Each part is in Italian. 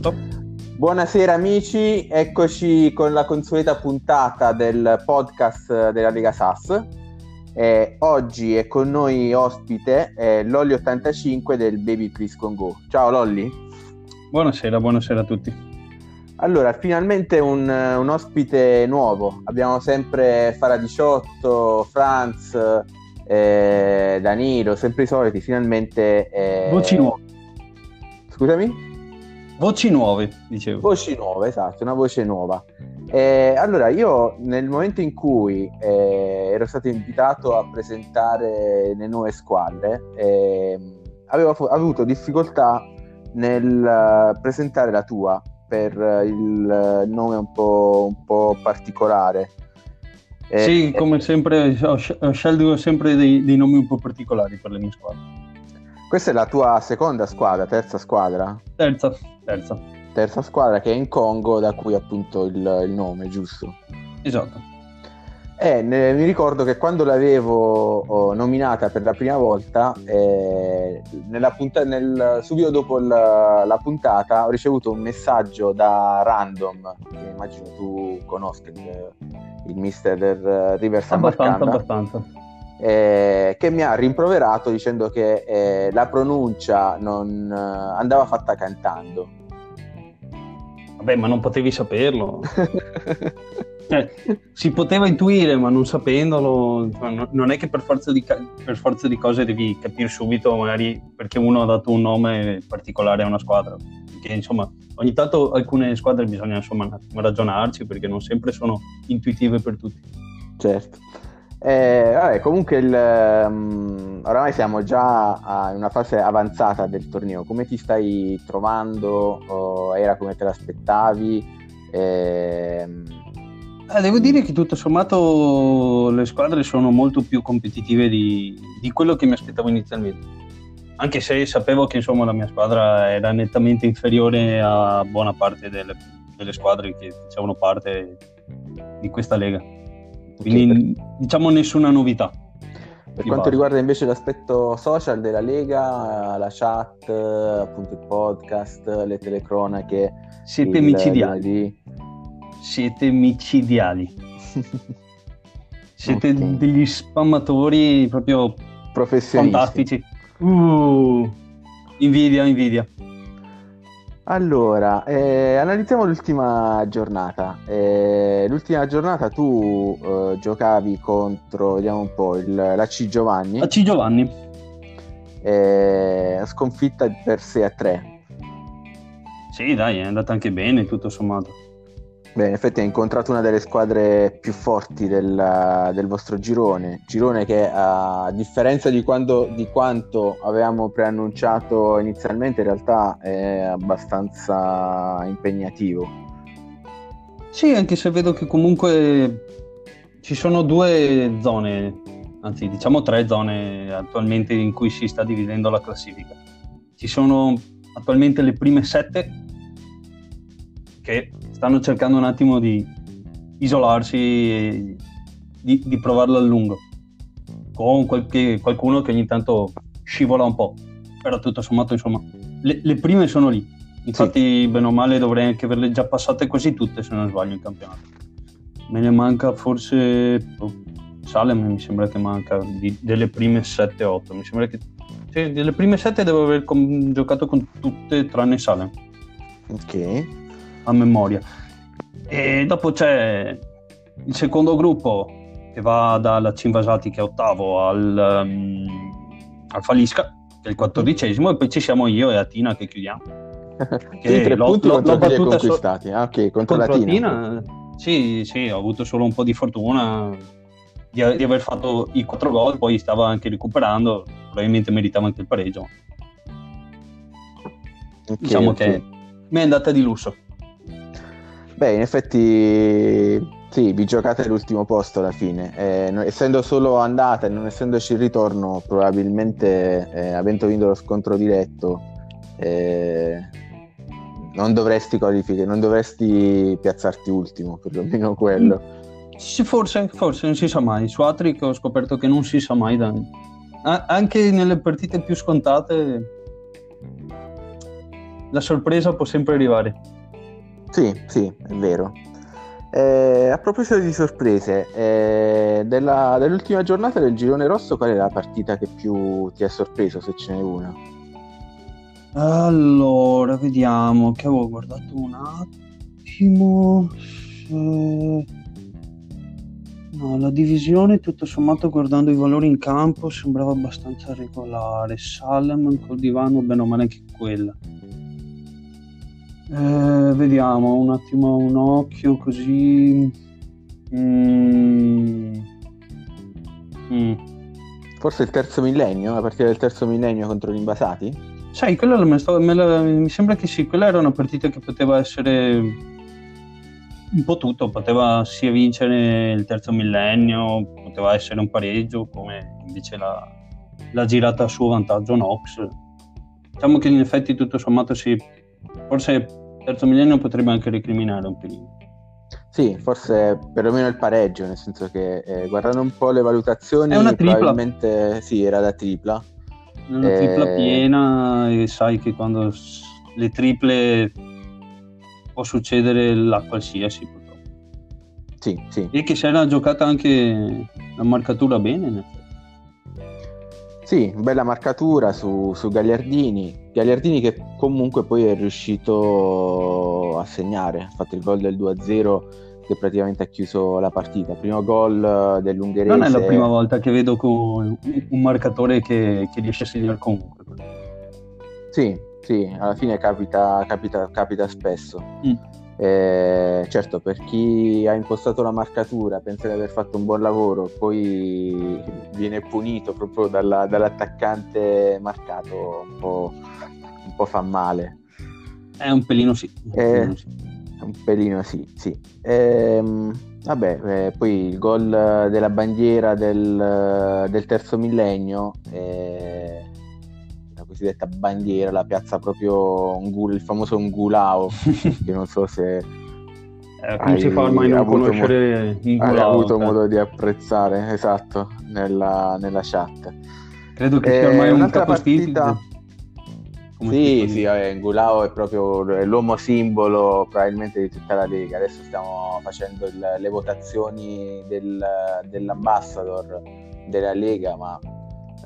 Esatto. Buonasera amici, eccoci con la consueta puntata del podcast della Lega SAS. Eh, oggi è con noi ospite eh, Lolli 85 del Baby Please Con Go. Ciao Lolli. Buonasera, buonasera a tutti. Allora, finalmente un, un ospite nuovo. Abbiamo sempre Fara 18, Franz, eh, Danilo, sempre i soliti. Finalmente. Eh... Voci nuove. Scusami? Voci nuove, dicevo. Voci nuove, esatto, una voce nuova. Eh, allora, io nel momento in cui eh, ero stato invitato a presentare le nuove squadre, eh, avevo avuto difficoltà nel uh, presentare la tua per uh, il nome un po', un po particolare. Eh, sì, come sempre ho, ho scelto sempre dei, dei nomi un po' particolari per le mie squadre. Questa è la tua seconda squadra, terza squadra? Terza, terza. Terza squadra che è in Congo, da cui appunto il, il nome, giusto? Esatto. Eh, ne, mi ricordo che quando l'avevo oh, nominata per la prima volta, eh, punta- nel, subito dopo la, la, puntata, ho ricevuto un messaggio da Random, che immagino tu conosca, il, il mister del River San Abbastanza, abbastanza. Eh, che mi ha rimproverato dicendo che eh, la pronuncia non eh, andava fatta cantando. Vabbè, ma non potevi saperlo. cioè, si poteva intuire, ma non sapendolo, non è che per forza, di, per forza di cose devi capire subito, magari perché uno ha dato un nome particolare a una squadra. Perché insomma, ogni tanto alcune squadre bisogna insomma ragionarci perché non sempre sono intuitive per tutti. Certo. Eh, vabbè, comunque il, um, oramai siamo già in una fase avanzata del torneo. Come ti stai trovando? Oh, era come te l'aspettavi? Eh, eh, devo dire che tutto sommato le squadre sono molto più competitive di, di, quello che mi aspettavo inizialmente. Anche se sapevo che insomma, la mia squadra era nettamente inferiore a buona parte delle, delle squadre che facevano parte di questa lega. Quindi okay, diciamo nessuna novità. Per quanto base. riguarda invece l'aspetto social della Lega, la chat, appunto il podcast, le telecronache, siete micidiali siete micidiali. siete okay. degli spammatori proprio fantastici. Uh, invidia, invidia. Allora, eh, analizziamo l'ultima giornata. Eh, l'ultima giornata tu eh, giocavi contro, vediamo un po', il, la C Giovanni. La C Giovanni. Eh, sconfitta per 6 a 3. Sì, dai, è andata anche bene tutto sommato. Beh, in effetti ha incontrato una delle squadre più forti del, del vostro girone, girone che a differenza di, quando, di, quanto avevamo preannunciato inizialmente in realtà è abbastanza impegnativo. Sì, anche se vedo che comunque ci sono due zone, anzi diciamo tre zone attualmente in cui si sta dividendo la classifica. Ci sono attualmente le prime sette che stanno cercando un attimo di isolarsi e di, di provarlo a lungo. Con qualche, qualcuno che ogni tanto scivola un po' però tutto sommato insomma le, le prime sono lì. Infatti sì. bene o male dovrei anche averle già passate quasi tutte se non sbaglio in campionato. Me ne manca forse oh, Salem mi sembra che manca di, delle prime 7-8 mi sembra che sì, delle prime 7 devo aver com- giocato con tutte tranne Salem. Ok a memoria. E dopo c'è il secondo gruppo che va dalla Cinvasati che è ottavo al, um, al Falisca che è il quattordicesimo e poi ci siamo io e Atina che chiudiamo. che sì, tre l'ho, punti l'ho, l'ho battuta conquistati. So- ah, ok, contro, contro Latina. Latina. Sì, sì, ho avuto solo un po' di fortuna di, di aver fatto i quattro gol, poi stava anche recuperando, probabilmente meritava anche il pareggio. Okay, diciamo okay. che mi è andata di lusso. Beh, in effetti sì, vi giocate l'ultimo posto alla fine. Eh, no, essendo solo andata e non essendoci il ritorno, probabilmente eh, avendo vinto lo scontro diretto, eh, non dovresti qualificare, non dovresti piazzarti ultimo, perlomeno quello. Forse, forse non si sa mai. Su Atric ho scoperto che non si sa mai. Da... anche nelle partite più scontate la sorpresa può sempre arrivare. Sì, sì, è vero. Eh, a proposito di sorprese, eh, della, dell'ultima giornata del girone rosso, qual è la partita che più ti ha sorpreso, se ce n'è una? Allora, vediamo, che avevo guardato un attimo. Se... No, la divisione tutto sommato guardando i valori in campo sembrava abbastanza regolare. Salem col divano bene o male anche quella. Eh, vediamo un attimo un occhio così. Mm. Mm. Forse il terzo millennio, la partita del terzo millennio contro gli invasati? Sai, quella me stavo, me la, mi sembra che sì, quella era una partita che poteva essere un po' tutto, poteva sia vincere il terzo millennio, poteva essere un pareggio, come invece la, la girata a suo vantaggio Nox. Diciamo che in effetti tutto sommato sì, forse terzo millennio potrebbe anche recriminare un pelino. Sì, forse perlomeno il pareggio, nel senso che eh, guardando un po' le valutazioni, è una tripla. probabilmente sì, era da tripla. È una tripla eh... piena e sai che quando le triple può succedere la qualsiasi purtroppo. Sì, sì. E che si era giocata anche la marcatura bene in effetti. Sì, bella marcatura su, su Gagliardini. Gagliardini che comunque poi è riuscito a segnare, ha fatto il gol del 2-0 che praticamente ha chiuso la partita. Primo gol dell'Ungherese. Non è la prima volta che vedo un marcatore che, che riesce a segnare comunque. Sì, sì, alla fine capita, capita, capita spesso. Mm. Eh, certo, per chi ha impostato la marcatura, pensa di aver fatto un buon lavoro, poi viene punito proprio dalla, dall'attaccante marcato, un po', un po', fa male. È un pelino sì. Un eh, pelino sì, un pelino sì. sì. Eh, vabbè, eh, poi il gol della bandiera del, del terzo millennio eh, cosiddetta bandiera, la piazza proprio Ungul, il famoso Ungulao, che non so se... Eh, come si fa ormai a non conoscere mo- Ungulao? Hai avuto eh. modo di apprezzare, esatto, nella, nella chat. Credo che sia ormai eh, un partita... Sì, sì, vabbè, Ngulao è proprio l'uomo simbolo probabilmente di tutta la Lega. Adesso stiamo facendo il, le votazioni del, dell'ambassador della Lega, ma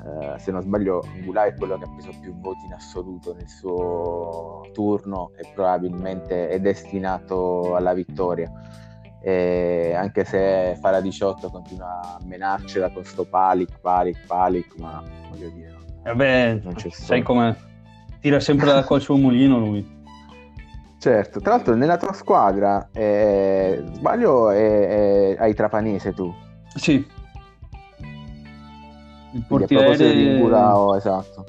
eh, se non sbaglio Angulà è quello che ha preso più voti in assoluto nel suo turno e probabilmente è destinato alla vittoria. E anche se fa la 18 continua a menarcela con sto Palic, Palic, Palic, ma voglio dire... Vabbè, non c'è sai come tira sempre da quel suo mulino lui. Certo, tra l'altro nella tua squadra, eh, sbaglio, è, è, hai Trapanese tu? Sì, il portiere di Murao, esatto.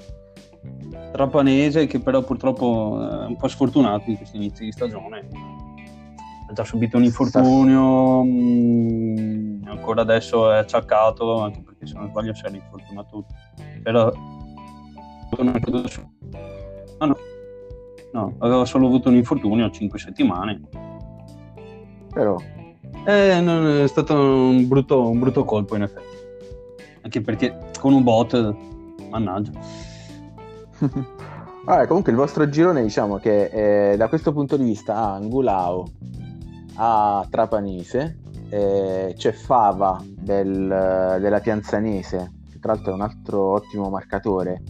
Trapanese che però purtroppo è un po' sfortunato in questi inizi di stagione. Ha già subito un infortunio, mh, mm, ancora adesso è acciaccato, anche perché se non sbaglio si era infortunato. Era... Ah, no. no, aveva solo avuto un infortunio a 5 settimane. Però... Eh, è stato un brutto, un brutto colpo in effetti anche perché con un bot, mannaggia. Allora, comunque il vostro girone diciamo che eh, da questo punto di vista ha Angulao, ha Trapanese, eh, c'è Fava del, della Pianzanese, che tra l'altro è un altro ottimo marcatore.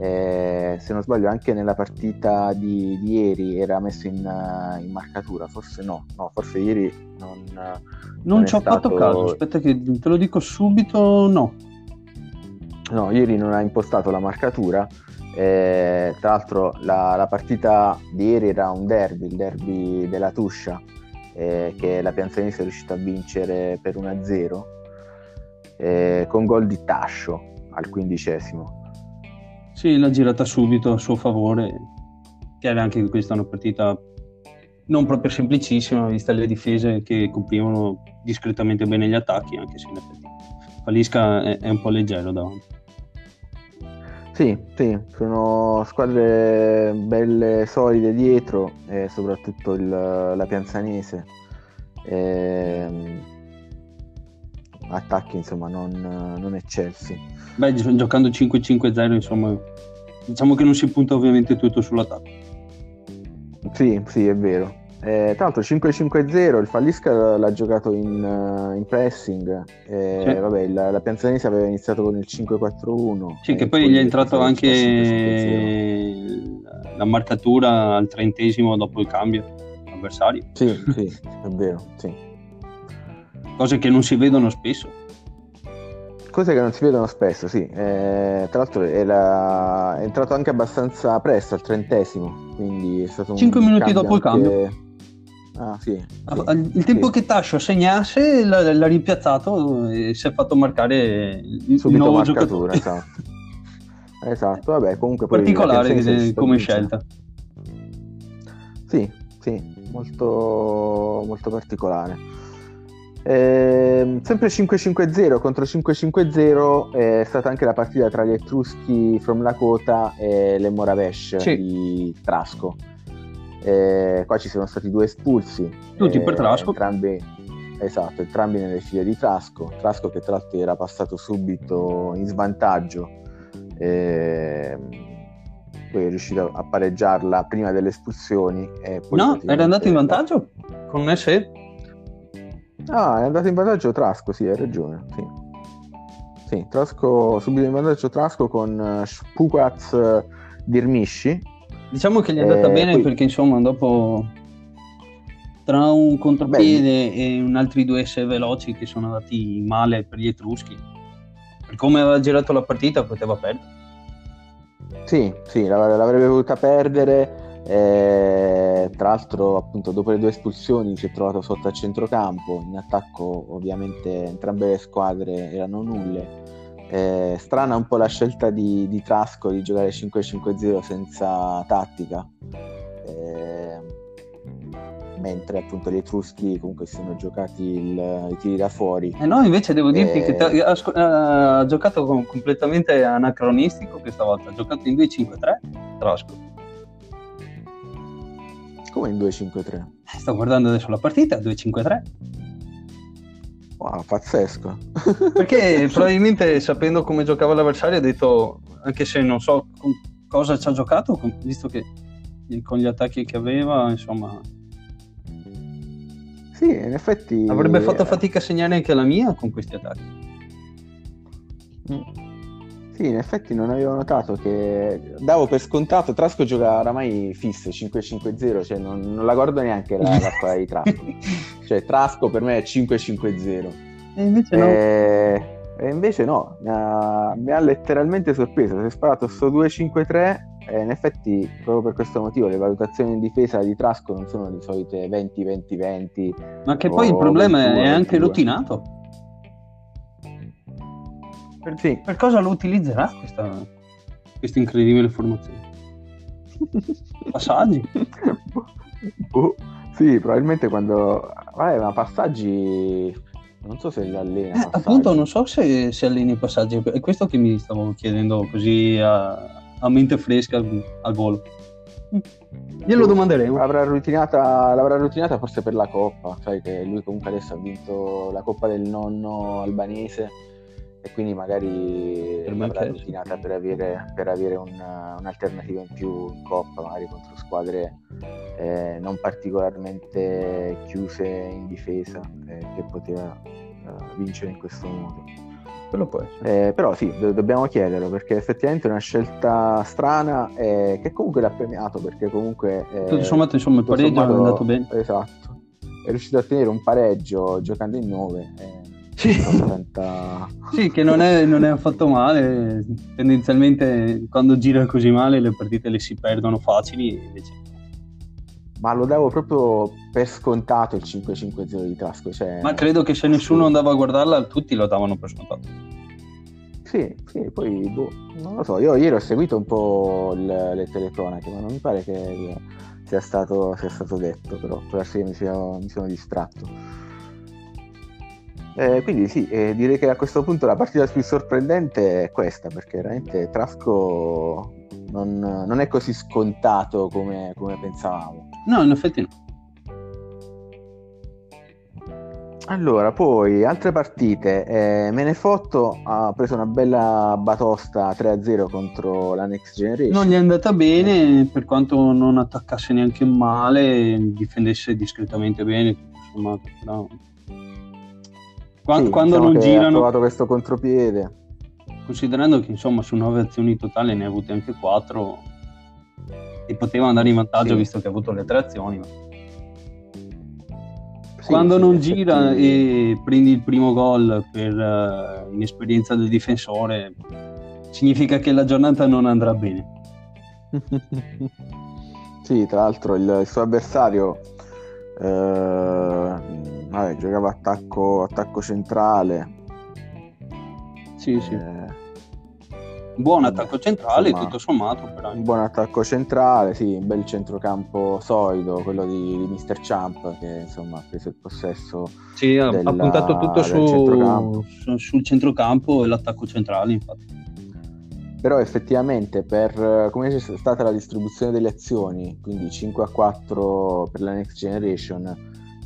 Eh, se non sbaglio anche nella partita di, di ieri era messo in, in, marcatura, forse no, no forse ieri non... Non, non ci ho stato... fatto caso, aspetta che te lo dico subito, no. No, ieri non ha impostato la marcatura. Eh, tra l'altro la, la, partita di ieri era un derby, il derby della Tuscia, eh, che la Pianzanese è riuscita a vincere per 1-0 eh, con gol di Tascio al quindicesimo. Sì, l'ha girata subito a suo favore, che era anche questa una partita non proprio semplicissima, vista le difese che comprimono discretamente bene gli attacchi, anche se in effetti Falisca è, è un po' leggero davanti. Sì, sì, sono squadre belle, solide dietro, e soprattutto il, la Pianzanese. E, ehm, attacchi insomma non, non eccelsi. Beh, giocando 5-5-0 insomma diciamo che non si punta ovviamente tutto sull'attacco. Sì, sì, è vero. Eh, tra l'altro 5-5-0, il Fallisca l'ha giocato in, uh, in pressing, eh, sì. vabbè, la, la Pianzanese aveva iniziato con il 5-4-1. Sì, che poi, poi gli è entrato anche la marcatura al trentesimo dopo il cambio avversario. Sì, sì, è vero, sì. Cose che non si vedono spesso. Cose che non si vedono spesso, sì. Eh, tra l'altro è, la... è, entrato anche abbastanza presto, al trentesimo, quindi è stato 5 minuti dopo il cambio. Ah, sì, sì, il tempo sì. che Tascio segnasse l'ha, l'ha, rimpiazzato e si è fatto marcare il Subito nuovo marcatura, esatto. esatto, vabbè, comunque particolare come scelta. Sì, sì, molto, molto particolare. Eh, sempre 5-5-0 contro 5-5-0 è stata anche la partita tra gli Etruschi from Lakota e le Moravesh di Trasco eh, qua ci sono stati due espulsi. Tutti per Trasco. Entrambi, esatto, entrambi nelle file di Trasco. Trasco che tra l'altro era passato subito in svantaggio. Eh, poi è riuscito a pareggiarla prima delle espulsioni. no, era andato in vantaggio con un SE? Ah, è andato in vantaggio Trasco, sì, hai ragione. Sì. Sì, Trasco, subito in vantaggio Trasco con uh, Spukaz Dirmisci Diciamo che gli è andata eh, bene poi... perché insomma dopo tra un contropiede Beh, e un altri due S veloci che sono andati male per gli Etruschi, per come aveva girato la partita poteva perdere. Sì, sì, l'avrebbe voluta perdere. Eh, tra l'altro, appunto, dopo le due espulsioni si è trovato sotto a centrocampo. In attacco, ovviamente, entrambe le squadre erano nulle. Eh, strana un po' la scelta di, di Trasco di giocare 5-5-0 senza tattica, eh, mentre appunto gli Etruschi comunque si sono giocati il, i tiri da fuori. Eh no, invece devo dirti che eh, ha, ha, giocato con, completamente anacronistico questa volta, ha giocato in 2-5-3 Trasco. Come in 2-5-3? Eh, sto guardando adesso la partita, 2-5-3. Wow, pazzesco. Perché probabilmente sapendo come giocava l'avversario ha detto, anche se non so con cosa ci ha giocato, visto che con gli attacchi che aveva, insomma... Sì, in effetti... Avrebbe fatto fatica a segnare anche la mia con questi attacchi. Mm. Sì, in effetti non avevo notato che davo per scontato Trasco gioca oramai fisso 5-5-0, cioè non, non la guardo neanche la, la squadra di Trasco. cioè Trasco per me è 5-5-0. E invece no. E, e invece no, mi ha, mi ha, letteralmente sorpreso, si è sparato sto 2-5-3 e in effetti proprio per questo motivo le valutazioni in difesa di Trasco non sono di solite 20-20-20. Ma che poi il problema 21, è anche 22. routinato per, sì. per cosa lo utilizzerà questa, questa incredibile formazione? Passaggi? boh, sì, probabilmente quando... Vabbè, ma passaggi... Non so se li allena. Eh, appunto, non so se, se allena i passaggi. È questo che mi stavo chiedendo così a, a mente fresca al volo. Glielo domanderemo. L'avrà rutinata, l'avrà rutinata forse per la coppa. Sai che lui comunque adesso ha vinto la coppa del nonno albanese e quindi magari l'avrà routинata per avere, per avere una, un'alternativa in più in coppa, magari contro squadre eh, non particolarmente chiuse in difesa, eh, che poteva eh, vincere in questo modo. Quello può essere. Eh, però sì, do- dobbiamo chiederlo perché effettivamente è una scelta strana e che comunque l'ha premiato perché comunque... Eh, tutto sommato insomma il pareggio è andato bene. Esatto, è riuscito a ottenere un pareggio giocando in 9 sì. sì, che non è, non è, affatto male. Tendenzialmente quando gira così male le partite le si perdono facili. Invece... Ma lo davo proprio per scontato il 5-5-0 di Trasco. Cioè... Ma credo che se nessuno andava a guardarla, tutti lo davano per scontato. Sì, sì, poi boh, non lo so. Io ieri ho seguito un po' le, le telecronache, ma non mi pare che sia stato, sia stato detto, però forse mi, sia, mi sono distratto. Eh, quindi sì, eh, direi che a questo punto la partita più sorprendente è questa, perché veramente Trasco non, non è così scontato come, come, pensavamo. No, in effetti no. Allora, poi altre partite. Eh, Menefotto ha preso una bella batosta 3-0 contro la Next Generation. Non gli è andata bene, per quanto non attaccasse neanche male, difendesse discretamente bene. Insomma, no. Quando, sì, quando diciamo non girano. Ha trovato questo contropiede. Considerando che insomma su 9 azioni totali ne ha avute anche 4 e poteva andare in vantaggio sì. visto che ha avuto le tre azioni. Ma quando sì, non gira e prendi il primo gol per uh, inesperienza del difensore, significa che la giornata non andrà bene. sì, tra l'altro il, il suo avversario eh, vabbè, giocava attacco, attacco centrale. Sì, sì. Eh, buon attacco centrale, insomma, tutto sommato. Però. Un buon attacco centrale, sì, un bel centrocampo solido, quello di, di Mr. Champ che insomma ha preso il possesso. Sì, della, ha puntato tutto su, centrocampo. Su, sul centrocampo e l'attacco centrale, infatti. Però effettivamente per come è stata la distribuzione delle azioni, quindi 5 a 4 per la Next Generation,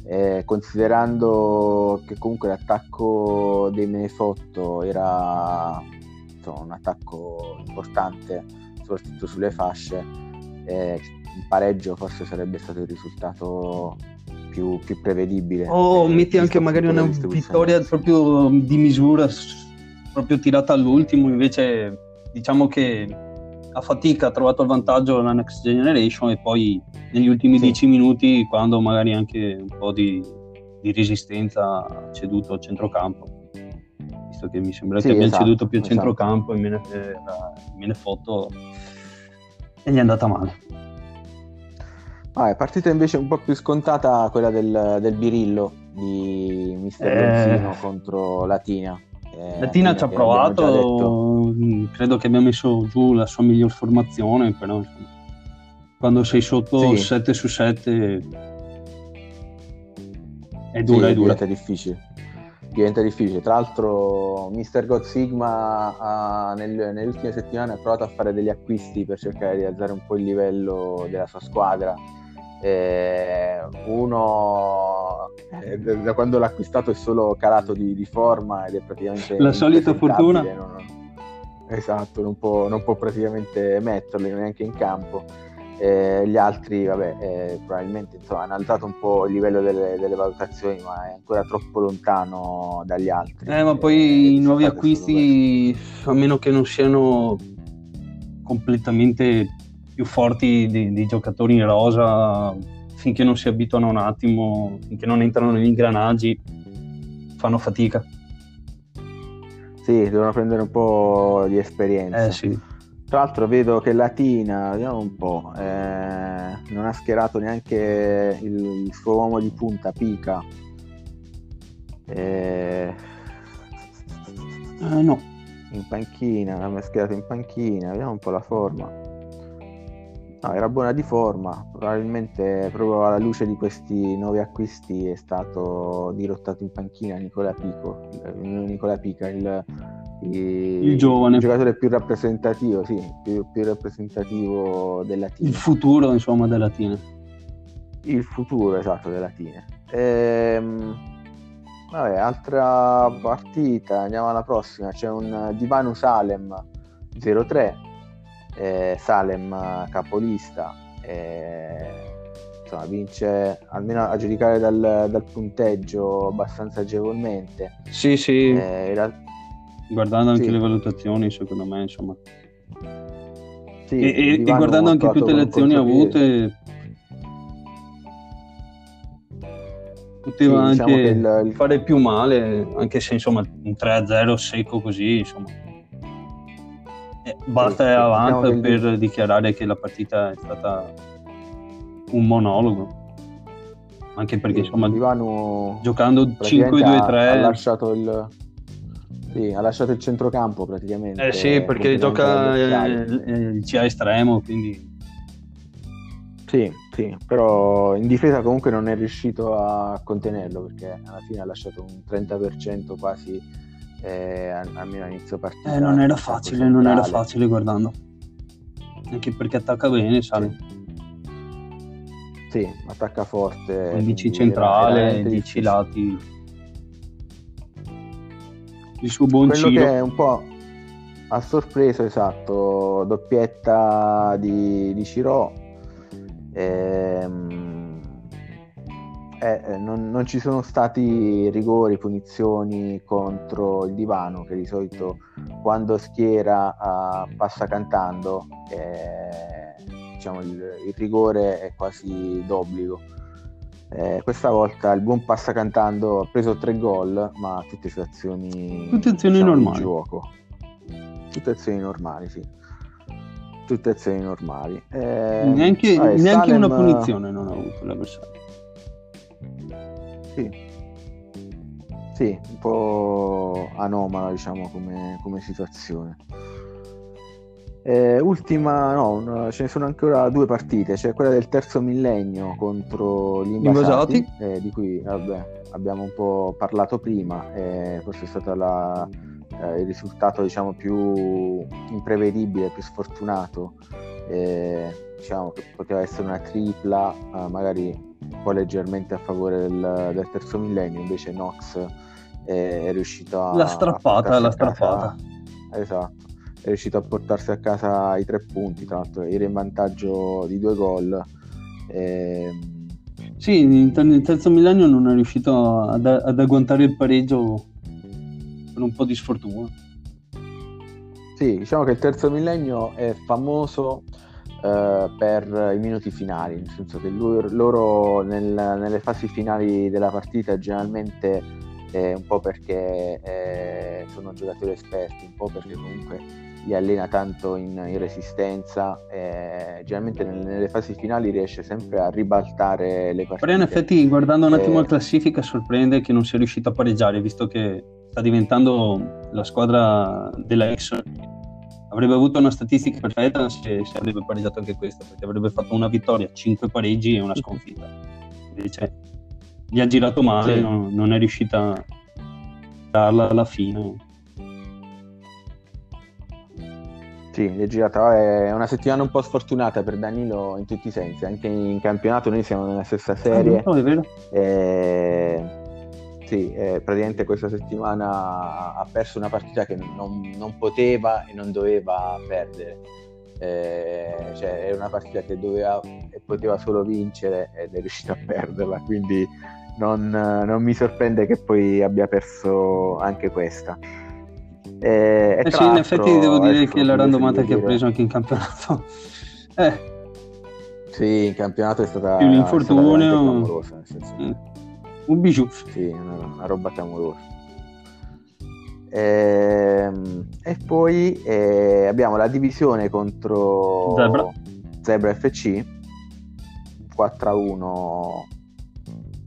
eh, considerando che comunque l'attacco dei Menefotto era insomma, un attacco importante, soprattutto sulle fasce, eh, un pareggio forse sarebbe stato il risultato più, più prevedibile. O oh, metti anche magari una vittoria proprio di misura, proprio tirata all'ultimo, invece diciamo che a fatica ha trovato il vantaggio la Next Generation e poi negli ultimi sì. dieci minuti, quando magari anche un po' di, di resistenza ha ceduto al centrocampo visto che mi sembra sì, che abbia esatto, ceduto più a esatto. centrocampo e me ne, eh, me ne foto e gli è andata male. Ah, è partita invece un po' più scontata quella del, del Birillo di Mister eh... contro Latina. Eh, Latina ci ha provato, mm, credo che abbia messo giù la sua miglior formazione, però insomma, quando sei sotto sì. 7 su 7 è dura, sì, è dura. È difficile diventa difficile. Tra l'altro, Mr. God Sigma ha, nel, nelle ultime settimane ha provato a fare degli acquisti per cercare di alzare un po' il livello della sua squadra. Eh, uno eh, da quando l'ha acquistato è solo calato di, di forma ed è praticamente la solita fortuna. Non, esatto, non può, non può praticamente metterli neanche in campo eh, gli altri, vabbè, eh, probabilmente insomma, hanno alzato un po' il livello delle, delle, valutazioni, ma è ancora troppo lontano dagli altri. Eh, ma poi eh, i nuovi acquisti, a meno che non siano completamente più forti dei, giocatori in rosa, finché non si abituano un attimo, finché non entrano negli ingranaggi, fanno fatica. Sì, devono prendere un po' di esperienza. Eh sì. Tra l'altro vedo che Latina, vediamo un po', eh, non ha schierato neanche il, il, suo uomo di punta, Pica. Eh, eh, no. In panchina, l'ha schierato in panchina, vediamo un po' la forma. No, era buona di forma, probabilmente proprio alla luce di questi nuovi acquisti è stato dirottato in panchina Nicola Pico, Nicola Pica, il il giovane. Il giocatore più rappresentativo, sì, più, più rappresentativo della Tina. Il futuro, insomma, della Tina. Il futuro, esatto, della Tina. Ehm, vabbè, altra partita, andiamo alla prossima. C'è un Divano Salem 0-3, eh, Salem capolista. Eh, insomma, vince almeno a giudicare dal, dal punteggio abbastanza agevolmente. Sì, sì. Eh, guardando anche sì. le valutazioni, secondo me, insomma. Sì, e, e, guardando anche tutte le azioni avute, poteva sì, diciamo anche diciamo il... fare più male, anche se insomma un 3-0 secco così, insomma. Basta sì, e avanti diciamo per il... dichiarare che la partita è stata un monologo. Anche perché insomma, Ivano giocando 5-2-3 ha lasciato il, sì, ha lasciato il centrocampo praticamente. Eh sì, perché gioca il, il CA estremo, quindi... Sì, sì, però in difesa comunque non è riuscito a contenerlo perché alla fine ha lasciato un 30% quasi eh, almeno all'inizio partita. Eh, non era facile, non era facile guardando. Anche perché attacca bene, sai. Sì, sì attacca forte. 11 centrale, 10 lati il suo buon Quello Ciro. che è un po' a sorpreso, esatto, doppietta di, di Ciro. Ehm, eh, eh, non, non ci sono stati rigori, punizioni contro il divano, che di solito quando schiera eh, passa cantando, eh, diciamo, il, il rigore è quasi d'obbligo. Eh, questa volta il buon passa cantando ha preso tre gol, ma tutte situazioni, Tutte azioni diciamo, di normali. gioco. Tutte azioni normali, sì. Tutte azioni normali. Eh, neanche vabbè, neanche Salem- una punizione non ha avuto l'avversario. Sì. Sì, un po' anomala, diciamo, come, come situazione. Eh, ultima, no, ce ne sono ancora due partite, c'è quella del terzo millennio contro gli invasati, eh, di cui vabbè, abbiamo un po' parlato prima, eh, questo è stato la- il risultato diciamo più imprevedibile, più sfortunato, eh, diciamo che poteva essere una tripla, eh, magari un po' leggermente a favore del, del terzo millennio, invece Nox eh, è riuscito a... La strappata, a la strappata. casa- Esatto, è riuscito a portarsi a casa i tre punti, tra l'altro era in vantaggio di due gol. Ehm, Sì, nel terzo millennio non è riuscito ad, ad agguantare il pareggio per un po' di sfortuna. Sì, diciamo che il terzo millennio è famoso eh, per i minuti finali, nel senso che lui- loro nel- nelle fasi finali della partita generalmente eh, un po' perché eh, sono giocatori esperti, un po' perché comunque li allena tanto in, in resistenza, eh, generalmente nelle, nelle fasi finali riesce sempre a ribaltare le partite. Però in effetti guardando un attimo Eh. la classifica sorprende che non sia riuscito a pareggiare, visto che sta diventando la squadra della ex. Avrebbe avuto una statistica perfetta se, se avrebbe pareggiato anche questa, perché avrebbe fatto una vittoria, cinque pareggi e una sconfitta. Invece gli ha girato male, Sì. non, non è riuscita a darla alla fine. Sì, è girata, è una settimana un po' sfortunata per Danilo in tutti i sensi, anche in campionato noi siamo nella stessa serie. No, è vero. Eh, sì, eh, praticamente questa settimana ha perso una partita che non, non poteva e non doveva perdere. Eh, cioè, è una partita che doveva e poteva solo vincere ed è riuscita a perderla, quindi non, non mi sorprende che poi abbia perso anche questa. Eh, e Eh sì, in effetti devo dire che la randomata che ha preso anche in campionato eh, Sì, in campionato è stata, Più è l'infortunio. stata un bijou. sì, una, una roba clamorosa. Ehm, E, poi eh, abbiamo la divisione contro Zebra. Zebra FC 4-1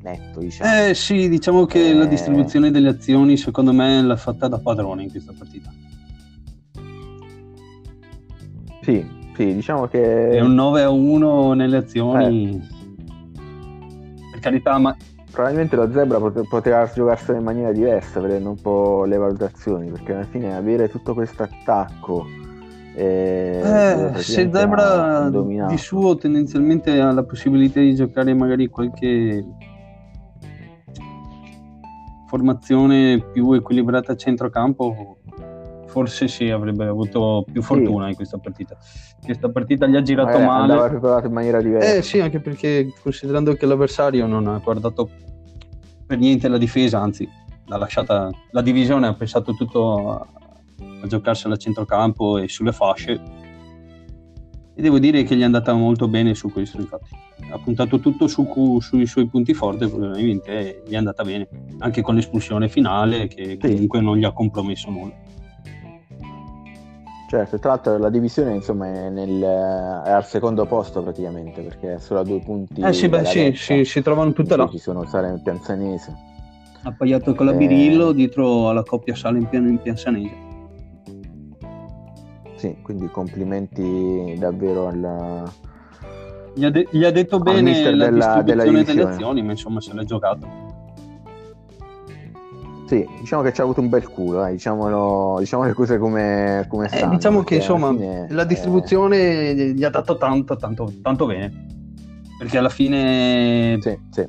netto, diciamo. Eh sì, diciamo che la Eh. distribuzione delle azioni secondo me l'ha fatta da padrone in questa partita. Sì, sì, diciamo che È un 9 a 1 nelle azioni. Per carità, ma probabilmente lo Zebra pote- poteva giocarselo in maniera diversa vedendo un po' le valutazioni perché alla fine avere tutto questo attacco eh, eh, se Zebra di suo tendenzialmente ha la possibilità di giocare magari qualche formazione più equilibrata a centrocampo, forse sì, avrebbe avuto più fortuna in questa partita. Questa partita gli ha girato Magari male. andava preparato in maniera diversa Eh sì, anche perché considerando che l'avversario non ha guardato per niente la difesa, anzi l'ha lasciata la divisione, ha pensato tutto a, a giocarsela a centrocampo e sulle fasce. E devo dire che gli è andata molto bene su questo, infatti. Ha puntato tutto su, sui suoi punti forti, probabilmente e gli è andata bene, anche con l'espulsione finale che Sì. comunque non gli ha compromesso nulla. Certo tra l'altro la divisione insomma è, nel- è al secondo posto praticamente perché è solo a due punti Eh sì, beh, sì, sì, si trovano tutte là. ci sono Salem e Pianzanese Appaiato con la Eh. Birillo dietro alla coppia Sale in, piano in Piansanese. sì quindi complimenti davvero al, Gli ha, de- gli ha detto bene la della- della delle divisione. azioni, ma insomma se l'ha giocato. Sì, diciamo che ci ha avuto un bel culo, eh, diciamolo, diciamo le cose come, come Eh, stanno. diciamo che insomma fine, la eh, distribuzione gli ha dato tanto, tanto, tanto bene. Perché alla fine sì, sì,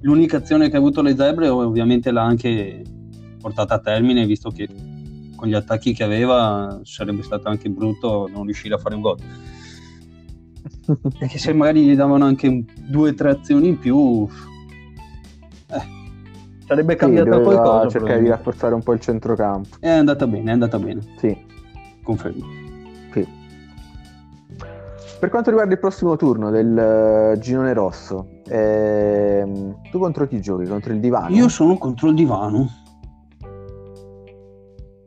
l'unica azione che ha avuto le zebre ovviamente l'ha anche portata a termine, visto che con gli attacchi che aveva sarebbe stato anche brutto non riuscire a fare un gol. Perché se magari gli davano anche due o tre azioni in più, eh, sarebbe cambiata sì, qualcosa. Cercare di rafforzare un po' il centrocampo. È andata bene, è andata bene. Sì. Confermo. Sì. Per quanto riguarda il prossimo turno del uh, girone rosso, ehm, tu contro chi giochi? Contro il divano? Io sono contro il divano.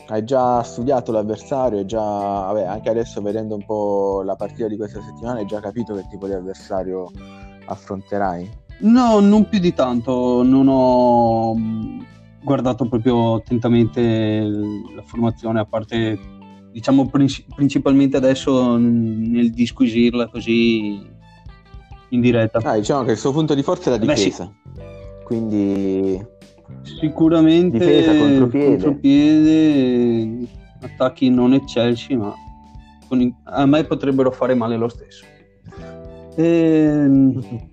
Hai già studiato l'avversario? Hai già, vabbè, anche adesso vedendo un po' la partita di questa settimana, hai già capito che tipo di avversario affronterai? No, non più di tanto. Non ho mm, guardato proprio attentamente la formazione, a parte diciamo principalmente adesso nel disquisirla così in diretta. Ah, diciamo che il suo punto di forza è la difesa. Beh, sì. Quindi sicuramente difesa contropiede. contropiede attacchi non eccelsi, ma con, a me potrebbero fare male lo stesso. E, ehm,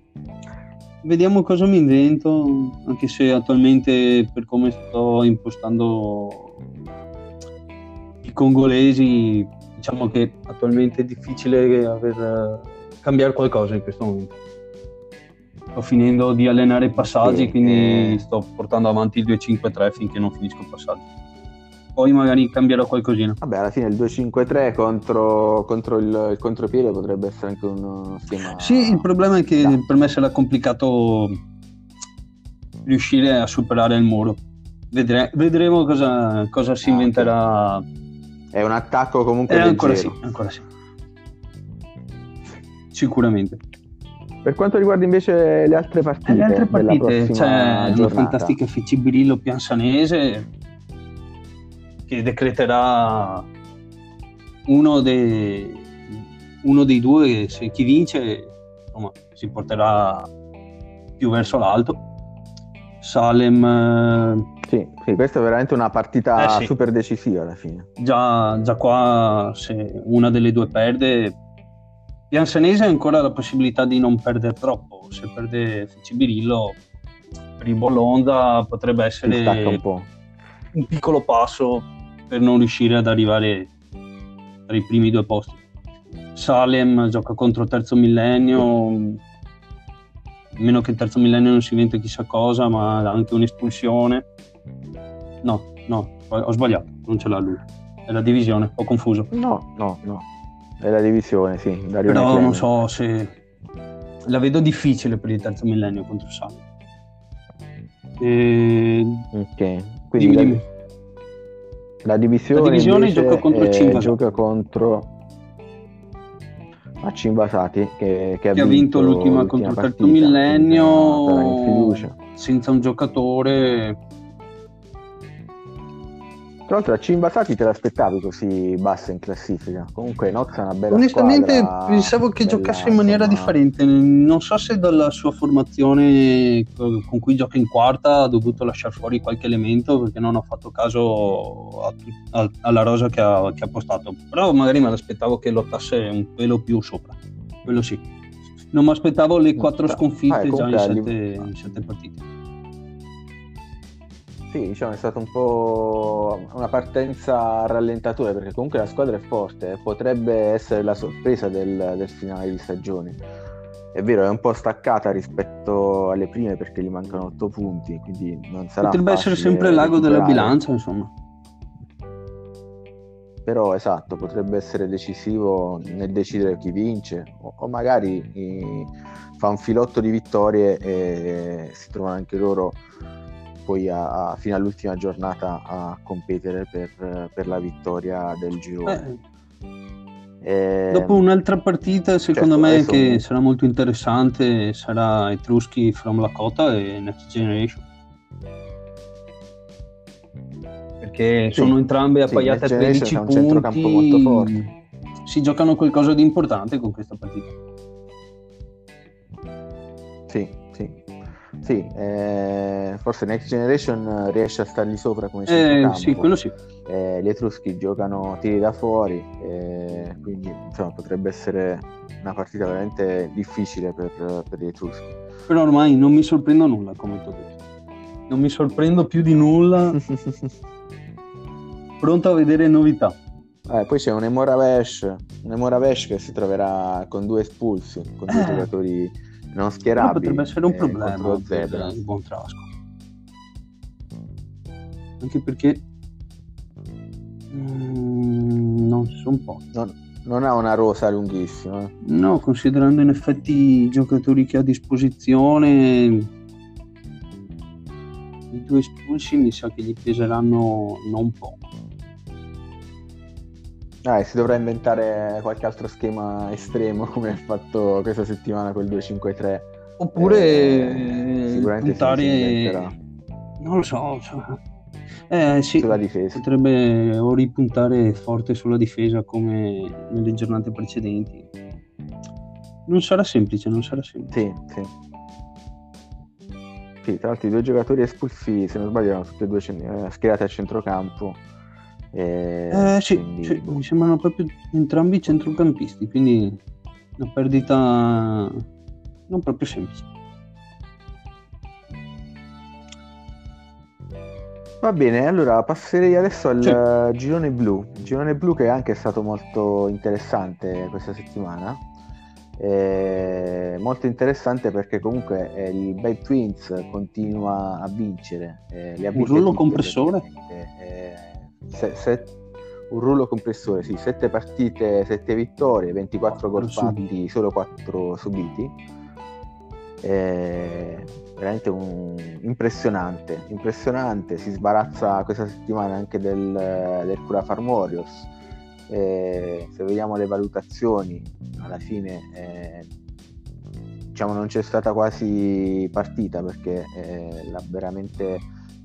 vediamo cosa mi invento, anche se attualmente per come sto impostando i congolesi diciamo che attualmente è difficile aver, cambiare qualcosa in questo momento. Sto finendo di allenare i passaggi, sì, quindi eh... sto portando avanti il 2-5-3 finché non finisco il passaggio. Poi magari cambierò qualcosina. Vabbè, alla fine il 2-5-3 contro, contro il, il, contropiede potrebbe essere anche uno schema. Sì, il problema è che no. per me sarà complicato riuscire a superare il muro. Vedre- vedremo cosa, cosa si ah, inventerà. Okay è un attacco comunque eh, ancora sì, ancora sì. Sicuramente. Per quanto riguarda invece le altre partite, le altre partite c'è una fantastica FC Brillo Piansanese che decreterà uno dei, uno dei due, se chi vince insomma, si porterà più verso l'alto. Salem sì, sì, questa è veramente una partita eh sì. super decisiva alla fine. Già, già qua se una delle due perde, Piansenese ha ancora la possibilità di non perdere troppo. Se perde Cibirillo, per il Bolonda potrebbe essere un, un piccolo passo per non riuscire ad arrivare tra i primi due posti. Salem gioca contro Terzo Millennio, a meno che il Terzo Millennio non si inventa chissà cosa, ma ha anche un'espulsione No, no, ho sbagliato, non ce l'ha lui. È la divisione, ho confuso. No, no, no. È la divisione, sì. Dario Però non so se... La vedo difficile per il terzo millennio contro Sal. E... Ok, quindi dimmi, la... la, divisione, la divisione gioca contro eh. Gioca contro a Cimbasati che, che, ha, che vinto ha, vinto l'ultima, l'ultima contro il terzo millennio senza un giocatore tra l'altro a Cimbasati te l'aspettavi così bassa in classifica. Comunque Nozza è una bella Onestamente squadra, pensavo che bella, giocasse in maniera insomma... differente. Non so se dalla sua formazione con cui gioca in quarta ha dovuto lasciare fuori qualche elemento perché non ho fatto caso a, a, alla rosa che ha, che ha postato. Però magari me l'aspettavo che lottasse un pelo più sopra. Quello sì. Non mi aspettavo le quattro sconfitte ah, già in sette, in sette partite. Sì, diciamo è stata un po' una partenza a rallentatore perché comunque la squadra è forte e potrebbe essere la sorpresa del, del, finale di stagione. È vero, è un po' staccata rispetto alle prime perché gli mancano otto punti, quindi non sarà Potrebbe essere sempre il lago della bilancia, insomma. Però esatto, potrebbe essere decisivo nel decidere chi vince o, o magari i, fa un filotto di vittorie e si trovano anche loro poi a, a, fino all'ultima giornata a competere per, per la vittoria del girone. Eh, e... Dopo un'altra partita, secondo certo, me, adesso... che sarà molto interessante, sarà Etruschi from Lakota e Next Generation. Perché sì, sono entrambe appaiate sì, a 13 punti. Un centrocampo molto forte. Si giocano qualcosa di importante con questa partita. Sì, sì. Eh, forse Next Generation riesce a stargli sopra come eh, Sì, quello sì. Eh, gli Etruschi giocano tiri da fuori, eh, quindi insomma, potrebbe essere una partita veramente difficile per, per, gli Etruschi. Però ormai non mi sorprendo nulla, come ti ho detto. non mi sorprendo più di nulla. Pronto a vedere novità. Eh, poi c'è un Emoravesh, un Emoravesh che si troverà con due espulsi, con due Eh. giocatori non schierabili. potrebbe essere un eh, problema per il buon Trasco. Anche perché mm, non sono un po'. Non, non ha una rosa lunghissima. No, considerando in effetti i giocatori che ha a disposizione, i due espulsi mi sa che gli peseranno non poco. Ah, si dovrà inventare qualche altro schema estremo come ha fatto questa settimana col 2-5-3. Oppure Eh, eh, sicuramente si- si puntare, inventerà non lo so, cioè, eh, sì, sulla difesa. potrebbe o ripuntare forte sulla difesa come nelle giornate precedenti. Non sarà semplice, non sarà semplice. Sì, sì. Sì, tra l'altro i due giocatori espulsi, se non sbaglio, erano tutti e due eh, schierati a centrocampo. E Eh, sì, quindi, sì, boh. mi sembrano proprio entrambi centrocampisti, quindi una perdita non proprio semplice. Va bene, allora passerei adesso al Sì. eh, girone blu. Girone blu che anche è stato molto interessante questa settimana. Eh, molto interessante perché comunque eh, il Bad Twins continua a vincere. eh, le ha Un rullo compressore? Eh, se- se- un rullo compressore, sì, 7 partite, 7 vittorie, 24 gol fatti, solo 4 subiti. Eh, veramente un... impressionante, impressionante. Si sbarazza questa settimana anche del, del Cura Farm Warriors. Eh, se vediamo le valutazioni, alla fine eh, diciamo non c'è stata quasi partita perché eh, l'ha veramente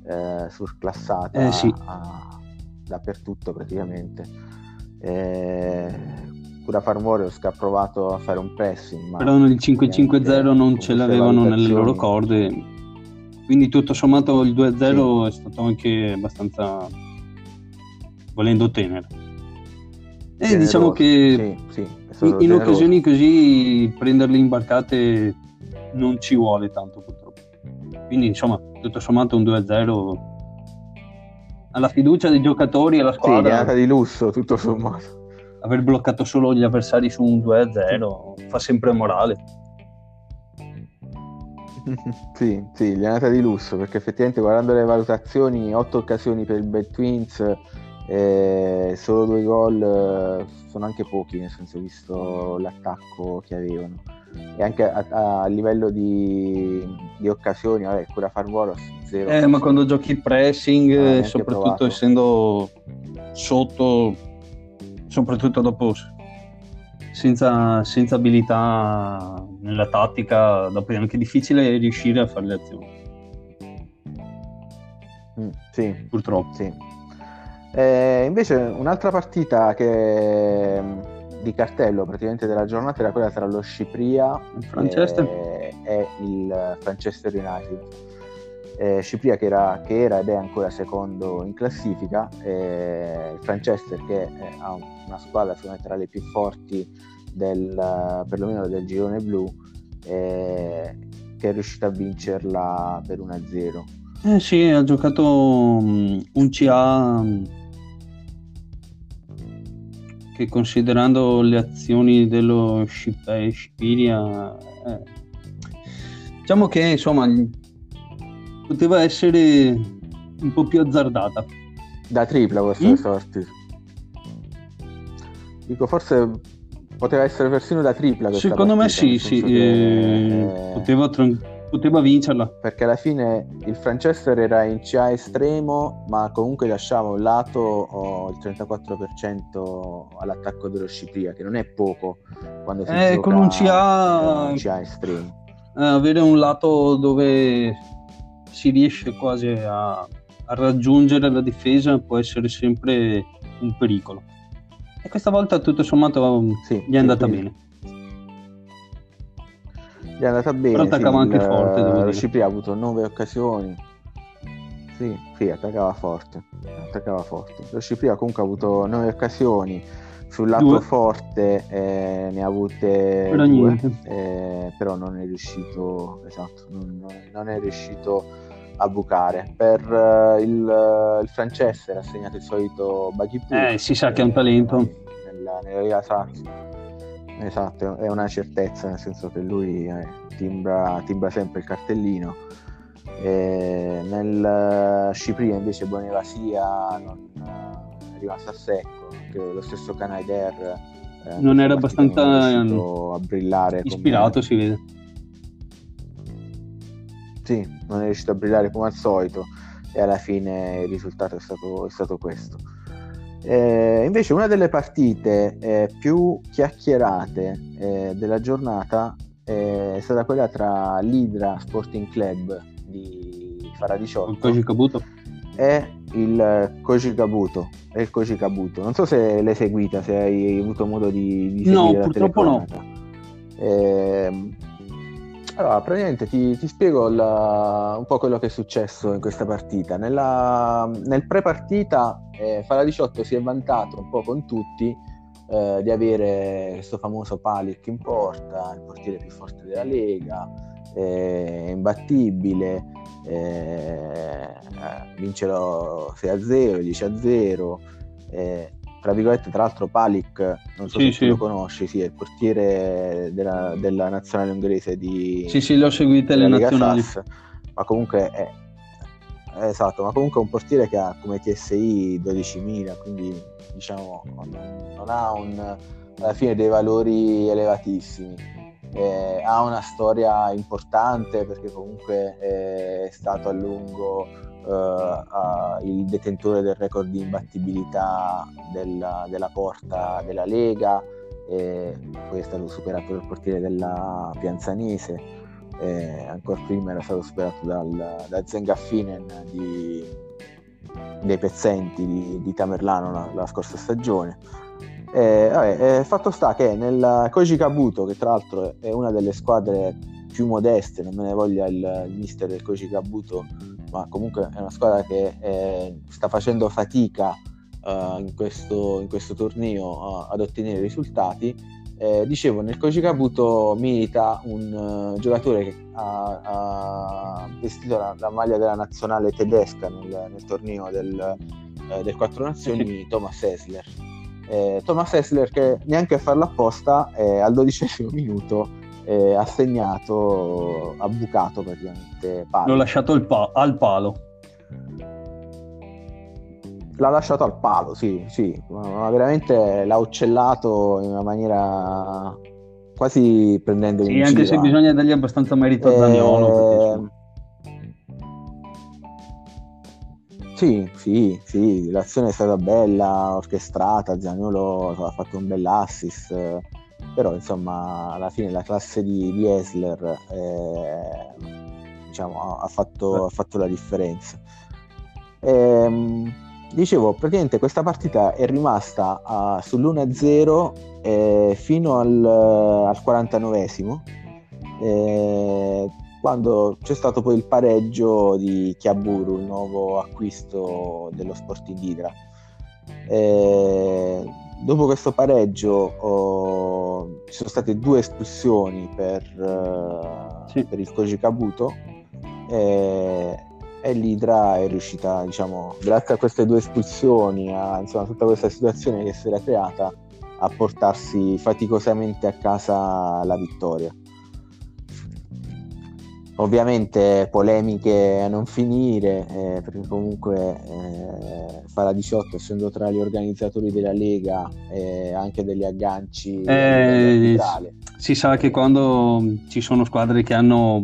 eh, surclassata Eh, sì. a- dappertutto praticamente. Eh, Cura Farm Warriors che ha provato a fare un pressing, Però nel 5-5-0 non ce l'avevano nelle loro corde, quindi tutto sommato il 2-0 è stato anche abbastanza volendo tenere. E generoso. diciamo che Sì, sì, in, in occasioni così prenderle imbarcate non ci vuole tanto purtroppo. Quindi insomma, tutto sommato un 2-0 alla fiducia dei giocatori e alla Sì, squadra, è andata di lusso tutto sommato. aver bloccato solo gli avversari su un 2-0 fa sempre morale. sì, sì, gli è andata di lusso perché effettivamente guardando le valutazioni, 8 occasioni per il Bad Twins, eh, solo due gol eh, sono anche pochi, nel senso visto l'attacco che avevano. E anche a, a livello di, di occasioni, vabbè, Cura Warriors zero. Eh, ma quando giochi pressing, Non ha eh, soprattutto provato. essendo sotto, soprattutto dopo senza, senza abilità nella tattica, dopo è anche difficile riuscire a fare le azioni, Mm, sì, purtroppo. Sì. Eh, invece un'altra partita che di cartello praticamente della giornata era quella tra lo Scipria e, e il Manchester United. Eh, Scipria che era, che era ed è ancora secondo in classifica, eh, il Manchester che ha una squadra me tra le più forti del, perlomeno del girone blu, eh, che è riuscita a vincerla per 1-0. Eh sì, ha giocato mm, un CA mm, che considerando le azioni dello Scip- eh, Scipiria, eh, diciamo che insomma poteva essere un po' più azzardata. Da tripla questa, Mm? questa partita. Dico, forse poteva essere persino da tripla Secondo me partita, sì, nel sì, senso che, eh, poteva, tran- poteva vincerla. Perché alla fine il Franchester era in CA estremo, ma comunque lasciava un lato oh, il 34% all'attacco dello Scipria, che non è poco quando si Eh, gioca con un CA- in CA estremo. Eh, avere un lato dove si riesce quasi a, a raggiungere la difesa può essere sempre un pericolo. E questa volta tutto sommato Sì, gli è andata sì, bene. Gli è andata bene. Però attaccava sì, anche il- forte, devo. Scipria ha avuto nove occasioni. Sì, sì, attaccava forte. Attaccava forte. Lo comunque ha avuto nove occasioni. Sul lato Due. forte eh, ne ha avute Però due, eh, però non è riuscito, esatto, non, non è riuscito a bucare. Per uh, il, il francese era assegnato il solito Baghipur. Eh, si sa che è un talento. Nella, nella Liga Esatto, è una certezza, nel senso che lui eh, timbra, timbra sempre il cartellino. E nel Cipria invece Bonevasia non è rimasto a secco, anche lo stesso Canaider eh, non era abbastanza non a brillare ispirato come... si vede sì, non è riuscito a brillare come al solito e alla fine il risultato è stato, è stato questo eh, invece una delle partite eh, più chiacchierate eh, della giornata è stata quella tra l'Idra Sporting Club di Faradiciotto e il Koji Kabuto, e il Koji Kabuto. Non so se l'hai seguita, se hai avuto modo di, di No, purtroppo no. Eh, allora, praticamente ti, ti spiego la, un po' quello che è successo in questa partita. Nella, nel pre-partita eh, Fala 18 si è vantato un po' con tutti eh, di avere questo famoso Palic in porta, il portiere più forte della Lega, eh, imbattibile, eh, vincerò 6-0, 10-0. Eh, tra virgolette, tra l'altro Palic, non so sì, se sì. lo conosci, sì, è il portiere della, della nazionale ungherese di... Sì, sì, l'ho seguito le nazionali. SAS, ma comunque è, esatto, ma comunque è un portiere che ha come TSI 12.000, quindi diciamo non ha un, alla fine dei valori elevatissimi eh, ha una storia importante perché comunque è stato a lungo eh, il detentore del record di imbattibilità della, della porta della Lega, poi è stato superato dal portiere della Pianzanese, e ancora prima era stato superato dal, da Zengaffinen di, dei pezzenti di, di Tamerlano la, la scorsa stagione eh, vabbè, eh, fatto sta che nel Koji Kabuto, che tra l'altro è una delle squadre più modeste, non me ne voglia il, il mister del Koji Kabuto, ma comunque è una squadra che eh, sta facendo fatica uh, in, questo, in, questo, torneo ad ottenere risultati. Eh, dicevo, nel Koji Kabuto milita un uh, giocatore che ha, ha vestito la, la, maglia della nazionale tedesca nel, nel torneo del, eh, del Quattro Nazioni, Thomas Essler eh, Thomas Hessler che neanche a farlo apposta eh, al dodicesimo minuto eh, ha segnato, ha bucato praticamente palo. L'ho lasciato pa- al palo. L'ha lasciato al palo, sì, sì, ma veramente l'ha uccellato in una maniera quasi prendendo sì, anche se bisogna dargli abbastanza merito a Zaniolo. Perché, Sì, sì, sì, l'azione è stata bella, orchestrata, Zaniolo ha fatto un bel assist, però insomma alla fine la classe di, di Esler eh, diciamo, ha, fatto, ha, fatto, la differenza. E, ehm, dicevo, praticamente questa partita è rimasta uh, sull'1-0 eh, fino al, al 49esimo. Eh, quando c'è stato poi il pareggio di Chiaburu, il nuovo acquisto dello Sporting Hydra. E dopo questo pareggio oh, ci sono state due espulsioni per, uh, sì. per il Koji Kabuto e, e l'Idra è riuscita, diciamo, grazie a queste due espulsioni, a insomma, tutta questa situazione che si era creata, a portarsi faticosamente a casa la vittoria ovviamente polemiche a non finire eh, perché comunque eh, Fala 18 essendo tra gli organizzatori della Lega e eh, anche degli agganci eh, si sa che quando ci sono squadre che hanno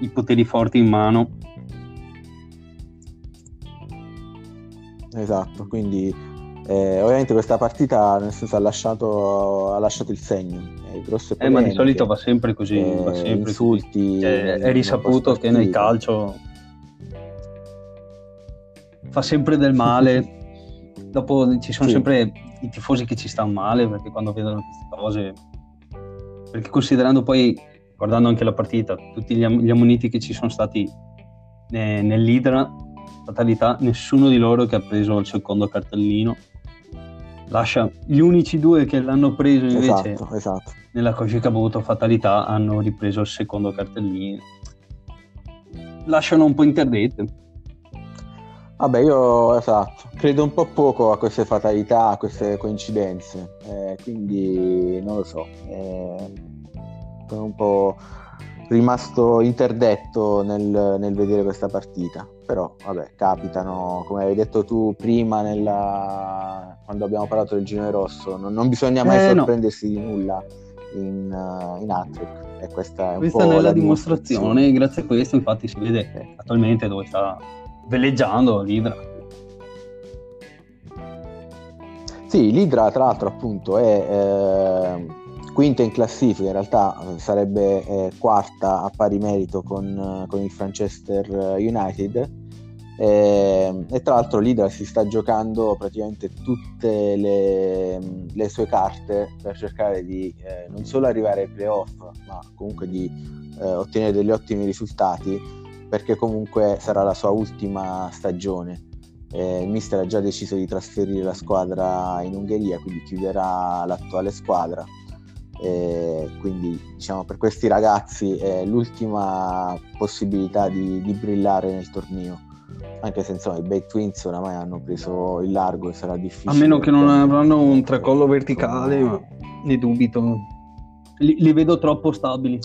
i poteri forti in mano esatto quindi eh, ovviamente questa partita nel senso, ha, lasciato, ha lasciato il segno grosse polemiche, eh, ma di solito va sempre così, eh, va sempre insulti. Cioè, è risaputo che nel calcio fa sempre del male. Dopo ci sono sì. sempre i tifosi che ci stanno male perché quando vedono queste cose. Perché considerando poi, guardando anche la partita, tutti gli, am- gli ammoniti che ci sono stati ne- nell'Idra, fatalità, nessuno di loro che ha preso il secondo cartellino lascia gli unici due che l'hanno preso invece esatto, esatto. Nella Koji Kabuto fatalità hanno ripreso il secondo cartellino lasciano un po' interdette. Vabbè, io esatto, credo un po' poco a queste fatalità, a queste coincidenze, eh, quindi non lo so, eh, sono un po' rimasto interdetto nel, nel, vedere questa partita, però vabbè, capitano, come hai detto tu prima nella... quando abbiamo parlato del girone rosso, non, non bisogna mai eh, sorprendersi no. di nulla in, uh, in Attrick. E questa è, questa è la dimostrazione, dimostrazione, grazie a questo infatti si vede eh. attualmente dove sta veleggiando l'Idra. Sì, l'Idra tra l'altro appunto è eh, quinta in classifica, in realtà eh, sarebbe eh, quarta a pari merito con, con il Manchester United eh, e tra l'altro l'Idra si sta giocando praticamente tutte le, le sue carte per cercare di eh, non solo arrivare ai playoff ma comunque di eh, ottenere degli ottimi risultati perché comunque sarà la sua ultima stagione. Eh, il mister ha già deciso di trasferire la squadra in Ungheria, quindi chiuderà l'attuale squadra. Eh, quindi diciamo per questi ragazzi è l'ultima possibilità di, di brillare nel torneo anche se insomma i Bay Twins oramai hanno preso il largo e sarà difficile a meno che non avranno un tracollo verticale ma ne dubito li, li vedo troppo stabili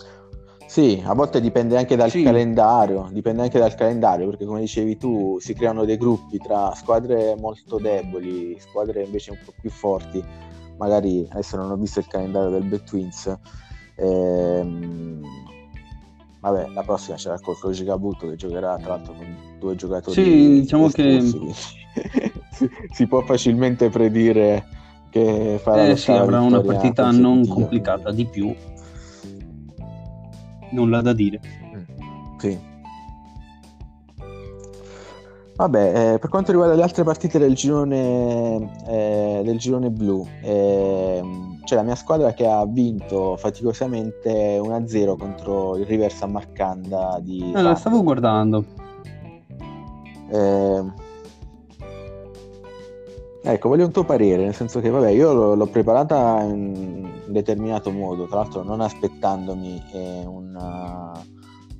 sì, a volte dipende anche dal sì. calendario, dipende anche dal calendario, perché come dicevi tu, si creano dei gruppi tra squadre molto deboli, squadre invece un po' più forti. Magari adesso non ho visto il calendario del Bet Twins. Ehm, vabbè, la prossima c'era col Koji Kabuto che giocherà tra l'altro con due giocatori. Sì, diciamo che si, si può facilmente predire che farà eh, sì, avrà una partita non complicata di più nulla da dire. Mm. Sì. Vabbè, eh, per quanto riguarda le altre partite del girone, eh, del girone blu, eh, c'è la mia squadra che ha vinto faticosamente 1-0 contro il River San Marcanda di... Eh, la stavo guardando. Eh, ecco, voglio un tuo parere, nel senso che vabbè, io l'ho, l'ho preparata in un determinato modo, tra l'altro non aspettandomi eh, una,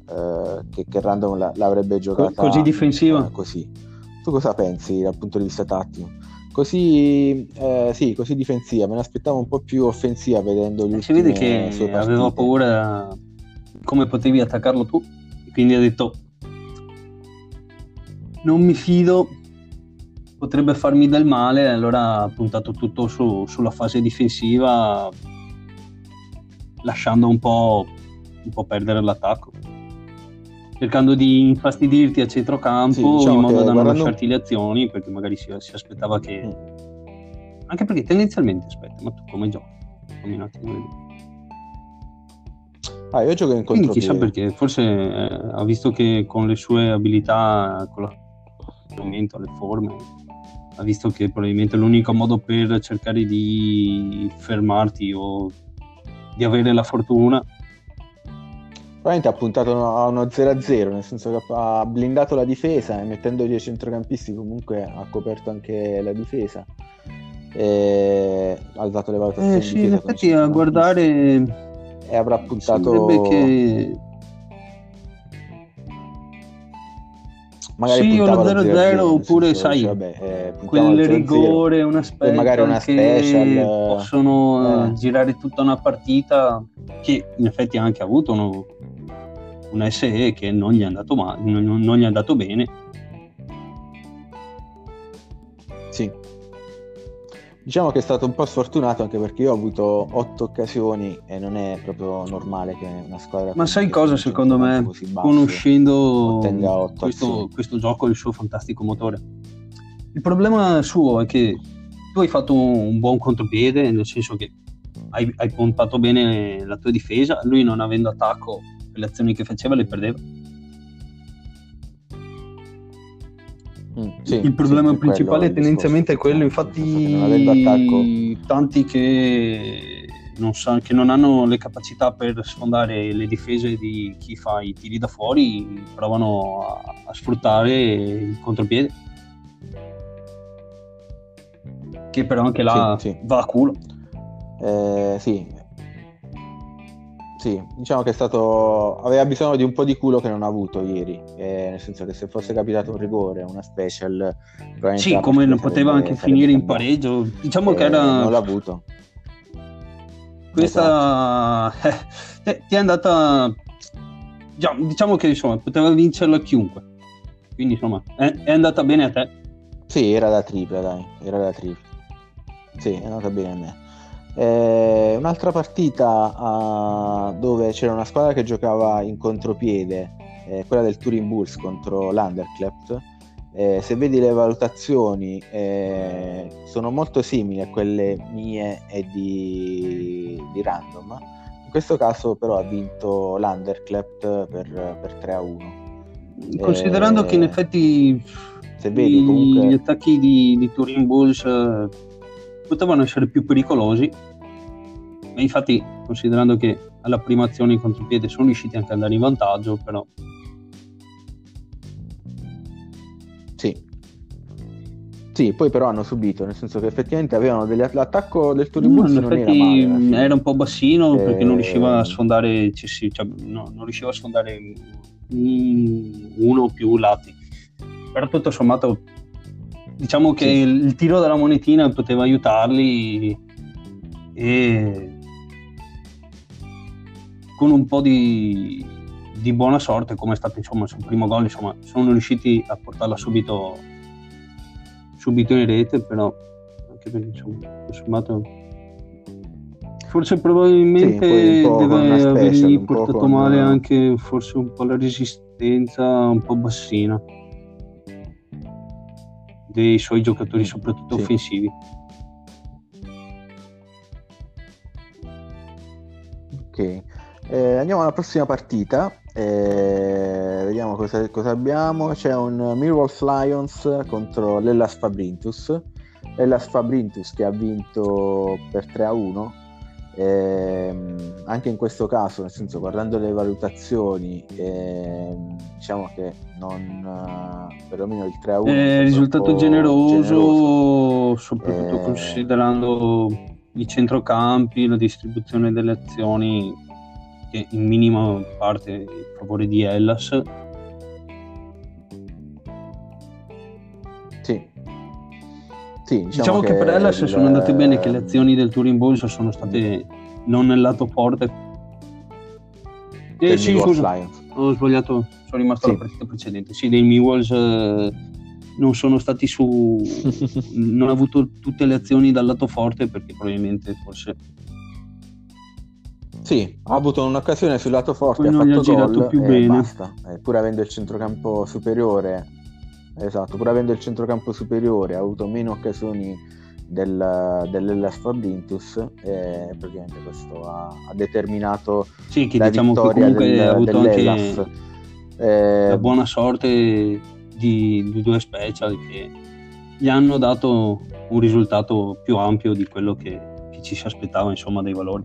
eh, che, che, Random la, l'avrebbe giocata così difensiva. Eh, così. Tu cosa pensi dal punto di vista tattico? Così, eh, sì, così difensiva, me l'aspettavo un po' più offensiva vedendo gli Si vede che aveva paura come potevi attaccarlo tu, quindi ha detto non mi fido potrebbe farmi del male, allora ha puntato tutto su, sulla fase difensiva, lasciando un po', un po', perdere l'attacco. Cercando di infastidirti a centrocampo sì, diciamo in modo da non lasciarti le azioni, perché magari si, si aspettava che. Mm. Anche perché tendenzialmente aspetta, ma tu come giochi? Fammi un attimo vedere. Ah, io gioco in contropiede. chissà perché, forse eh, ha visto che con le sue abilità, con l'atteggiamento, le forme, ha visto che probabilmente l'unico modo per cercare di fermarti o di avere la fortuna probabilmente ha puntato a uno 0-0 nel senso che ha blindato la difesa e mettendo i centrocampisti comunque ha coperto anche la difesa. E ha alzato le valutazioni eh sì, in effetti a guardare e avrà puntato che magari sì, o lo 0-0 oppure senso, sai, vabbè, eh, quel rigore, una specie magari una special possono eh. girare tutta una partita che in effetti ha anche avuto uno, un SE che non gli è andato male, non, non gli è andato bene. Sì, Diciamo che è stato un po' sfortunato anche perché io ho avuto otto occasioni e non è proprio normale che una squadra... Ma sai cosa secondo me, conoscendo questo, questo, gioco, il suo fantastico motore? Il problema suo è che tu hai fatto un buon contropiede, nel senso che hai, hai pompato bene la tua difesa, lui non avendo attacco, le azioni che faceva le perdeva. Mm, sì, il problema sì, principale tendenzialmente è quello, infatti tanti che non, sa, che non, hanno le capacità per sfondare le difese di chi fa i tiri da fuori provano a, a sfruttare il contropiede. Che però anche là sì, va a culo. Eh, sì sì, diciamo che è stato. aveva bisogno di un po' di culo che non ha avuto ieri. Eh, nel senso che se fosse capitato un rigore, una special. Sì, come non poteva anche finire in pareggio. Diciamo eh, che era. Non l'ha avuto. Questa esatto. eh, ti è andata. Diciamo che insomma poteva vincerla chiunque. Quindi insomma è, è andata bene a te. Sì, era da tripla, dai. Era da tripla. Sì, è andata bene a me. Eh, un'altra partita uh, dove c'era una squadra che giocava in contropiede, eh, quella del Turin Bulls contro l'Underclept. Eh, se vedi le valutazioni eh, sono molto simili a quelle mie e di, di, Random. In questo caso però ha vinto l'Underclept per, per 3 a 1. Considerando che in eh, effetti se vedi, comunque... gli attacchi di, di Turin Bulls potevano essere più pericolosi. E infatti, considerando che alla prima azione in contropiede sono riusciti anche ad andare in vantaggio, però. Sì. Sì, poi però hanno subito, nel senso che effettivamente avevano degli l'attacco del Turibus no, non era male. Era un po' bassino e... perché non riusciva a eh. sfondare, cioè, no, non riusciva a sfondare uno o più lati. Però tutto sommato diciamo che sì. il tiro della monetina poteva aiutarli e con un po' di, di buona sorte come è stato insomma sul primo gol insomma sono riusciti a portarla subito subito in rete però anche perché insomma sommato forse probabilmente sì, deve avergli portato con... male anche forse un po' la resistenza un po' bassina dei suoi giocatori, soprattutto sì. offensivi. Ok, eh, andiamo alla prossima partita. Eh, vediamo cosa, cosa, abbiamo. C'è un Mirrors Lions contro l'Ellas Fabrintus. L'Ellas Fabrintus che ha vinto per 3 a 1 eh, anche in questo caso, nel senso, guardando le valutazioni, eh, diciamo che non uh, perlomeno il 3 a 1 è risultato generoso, generoso, soprattutto eh... considerando i centrocampi, la distribuzione delle azioni che in minima parte favore di Hellas. Sì, diciamo, diciamo che, che, per Hellas il... sono andate bene che le azioni del tour in borsa sono state non nel lato forte. Eh, sì, scusa, ho sbagliato, sono rimasto sì. alla partita precedente. Sì, dei Mewells eh, non sono stati su... non ha avuto tutte le azioni dal lato forte perché probabilmente forse... Sì, ha avuto un'occasione sul lato forte, Poi ha fatto ha più bene. basta. Eh, pur avendo il centrocampo superiore Esatto, pur avendo il centrocampo superiore ha avuto meno occasioni del, dell'Ellas Fabrintus e praticamente questo ha, ha determinato sì, che la diciamo che comunque del, ha avuto anche eh, la buona sorte di, di, due special che gli hanno dato un risultato più ampio di quello che, che ci si aspettava insomma dei valori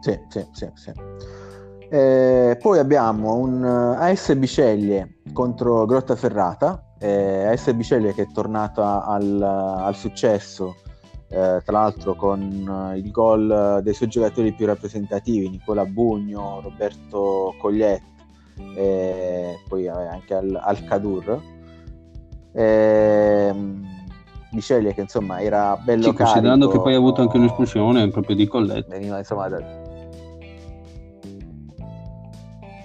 sì, sì, sì, sì. Eh, poi abbiamo un eh, AS Biceglie contro Grottaferrata, eh, AS Biceglie che è tornata al, al successo, eh, tra l'altro con eh, il gol dei suoi giocatori più rappresentativi, Nicola Bugno, Roberto Cogliet e poi anche al, al Cadur. Eh, Biceglie che insomma era bello sì, considerando che poi ha avuto anche un'espulsione proprio di Collet veniva insomma da,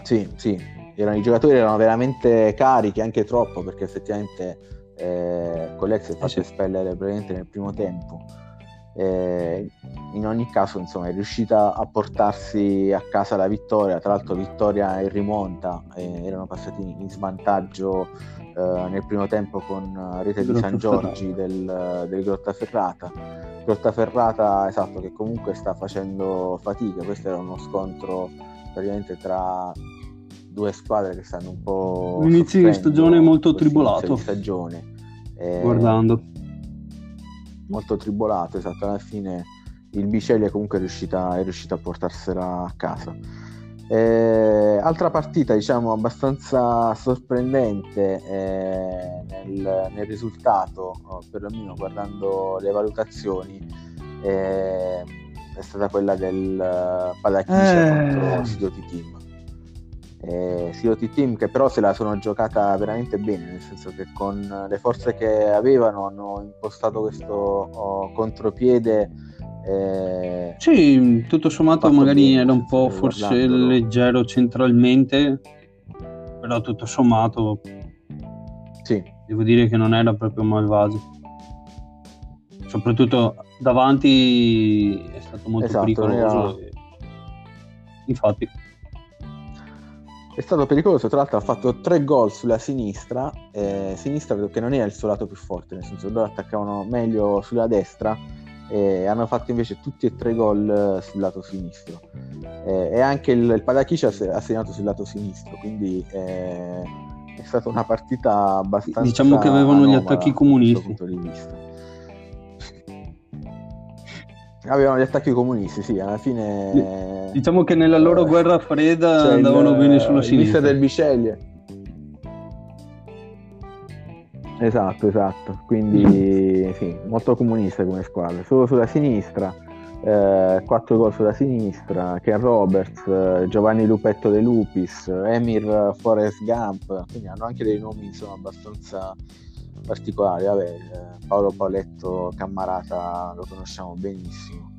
sì, sì, erano, i giocatori erano veramente carichi, anche troppo, perché effettivamente eh, Collet si è fatto sì. espellere praticamente nel primo tempo. Eh, in ogni caso, insomma, è riuscita a portarsi a casa la vittoria. Tra l'altro, vittoria in rimonta, eh, erano passati in svantaggio eh, nel primo tempo con rete di San Giorgi del, del Grottaferrata. Grottaferrata, esatto, che comunque sta facendo fatica. Questo era uno scontro praticamente tra due squadre che stanno un po'... Inizio di stagione molto tribolato. Stagione. Eh, Guardando. Molto tribolato, esatto. Alla fine il comunque è riuscita, è riuscita a portarsela a casa. Eh, altra partita, diciamo, abbastanza sorprendente eh, nel, nel, risultato, perlomeno guardando le valutazioni. Eh, stata quella del uh, Palachicia Eh. contro Sidoti Team. Eh, Sidoti Team che però se la sono giocata veramente bene, nel senso che con le forze che avevano hanno impostato questo oh, contropiede. eh, Sì, tutto sommato magari bene, era un po' forse leggero centralmente, però tutto sommato sì, devo dire che non era proprio malvagio. Soprattutto davanti è stato molto Esatto, pericoloso. non e- Infatti, È stato pericoloso, tra l'altro ha fatto tre gol sulla sinistra, eh, sinistra che non era il suo lato più forte, nel senso loro attaccavano meglio sulla destra e hanno fatto invece tutti e tre gol eh, sul lato sinistro. Eh, e anche il, il Padachicia ha segnato sul lato sinistro, quindi eh, è stata una partita abbastanza... Diciamo che avevano gli attacchi comunisti. punto di vista. Avevano gli attacchi comunisti, sì, alla fine... diciamo che nella loro Eh, guerra fredda c'è andavano il- bene sulla sinistra. del Biceglie. Esatto, esatto. Quindi sì, molto comunista come squadra. Solo sulla sinistra, eh, 4 gol sulla sinistra, Ken Roberts, eh, Giovanni Lupetto De Lupis, Emir Forrest Gump, quindi hanno anche dei nomi insomma abbastanza particolari. Vabbè, eh, Paolo Pauletto Cammarata lo conosciamo benissimo.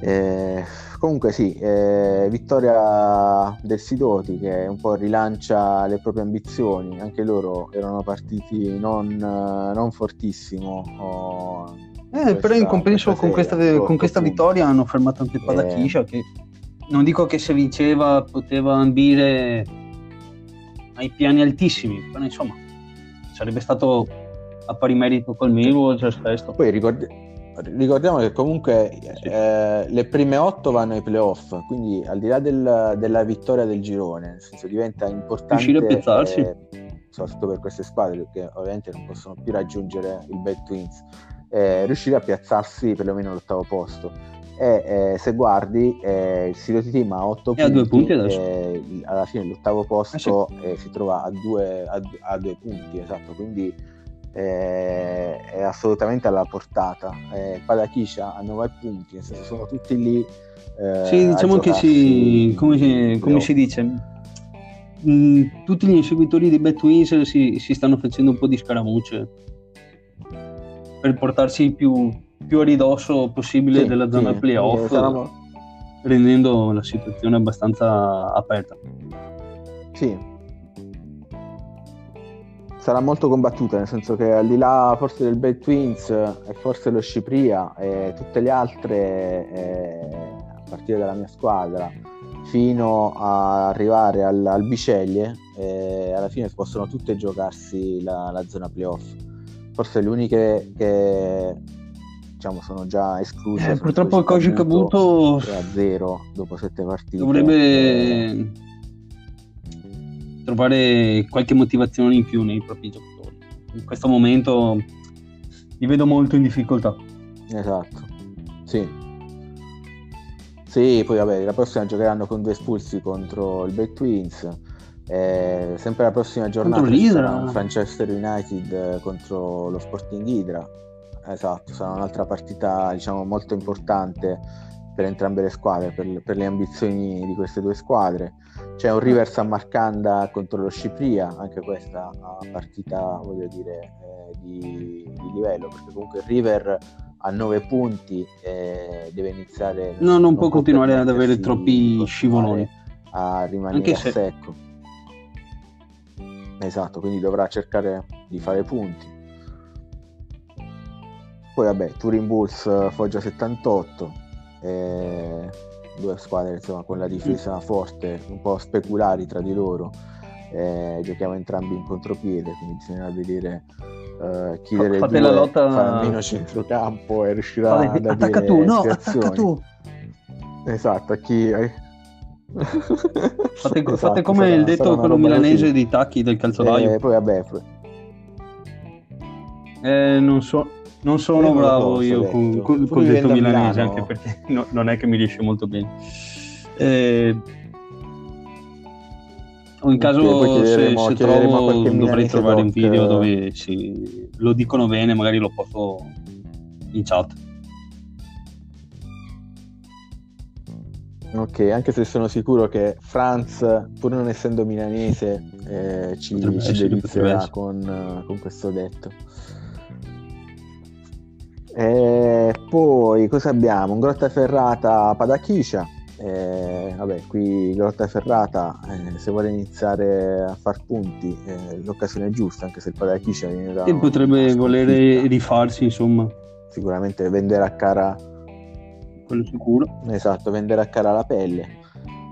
Eh, comunque sì, eh, vittoria del Sidoti che un po' rilancia le proprie ambizioni, anche loro erano partiti non, eh, non fortissimo. oh, Eh, però in compenso con questa, con questa vittoria hanno fermato anche il Eh. Padachiscia che non dico che se vinceva poteva ambire ai piani altissimi, però insomma sarebbe stato a pari merito col Millwall già stesso. Poi ricordi- ricordiamo che comunque Sì. eh, le prime otto vanno ai playoff, quindi al di là del- della vittoria del girone, nel senso diventa importante Riuscire a piazzarsi. eh, soprattutto per queste squadre che ovviamente non possono più raggiungere il Bad Twins, eh, riuscire a piazzarsi perlomeno all'ottavo posto. E eh, se guardi, eh, il Sidoti Team ha 8 È a punti, due punti adesso. alla fine l'ottavo posto eh, si trova a due, a, a due punti, esatto, quindi eh, è assolutamente alla portata. Eh, Padachiscia a 9 punti, nel senso sono tutti lì. eh, Sì, diciamo che si, come, si, come si dice, mh, tutti gli inseguitori di Bad Twins si, si stanno facendo un po' di scaramucce per portarsi più, più a ridosso possibile Sì, della zona sì, playoff, saranno- rendendo la situazione abbastanza aperta. Sì. Sarà molto combattuta, nel senso che al di là forse del Bad Twins e forse lo Scipria e tutte le altre, eh, a partire dalla mia squadra, fino a arrivare al, al Biceglie, eh, alla fine possono tutte giocarsi la, la zona playoff. Forse le uniche che diciamo sono già escluse. Eh, purtroppo il Koji Kabuto vinto 3-0 dopo sette partite. Eh, dovrebbe trovare qualche motivazione in più nei propri giocatori. In questo momento li vedo molto in difficoltà. Esatto, sì. Sì, poi vabbè, la prossima giocheranno con due espulsi contro il Bad Twins. Eh, sempre la prossima giornata Manchester United eh, contro lo Sporting Hydra. Esatto, sarà un'altra partita diciamo molto importante per entrambe le squadre, per, per le ambizioni di queste due squadre. C'è un River San Marcanda contro lo Scipria, anche questa partita voglio dire eh, di, di livello, perché comunque il River a 9 punti eh, deve iniziare No, non può continuare ad avere troppi scivoloni. a rimanere Anche a se- secco esatto quindi dovrà cercare di fare punti poi vabbè Turin Bulls eh, Foggia 78 eh, due squadre insomma con la difesa forte un po' speculari tra di loro eh, giochiamo entrambi in contropiede quindi bisogna vedere eh, chi delle fate due la lotta- farà meno centrocampo e riuscirà Fate- ad attacca tu, no, attacca tu. Esatto, a chi... Fate, Esatto, fate come sarà- il detto quello milanese così. di Tacchi del calzolaio. Eh, poi vabbè, poi- Eh, non, so- non sono non bravo io detto. con, con- vivi detto milanese, anche perché no- non è che mi riesce molto bene. Eh, in caso se, se trovo dovrei trovare un doc, video eh. dove si- lo dicono bene, magari lo posto in chat. Ok, anche se sono sicuro che Franz, pur non essendo milanese, eh, ci, ci delizierà con, con, questo detto. E poi cosa abbiamo? Un Grottaferrata Padachiscia. Eh, vabbè, qui Grottaferrata, eh, se vuole iniziare a far punti, eh, l'occasione è giusta, anche se il Padachiscia viene da. E potrebbe volere rifarsi, insomma. Sicuramente vendere a cara. Quello sicuro. Esatto, vendere a cara la pelle.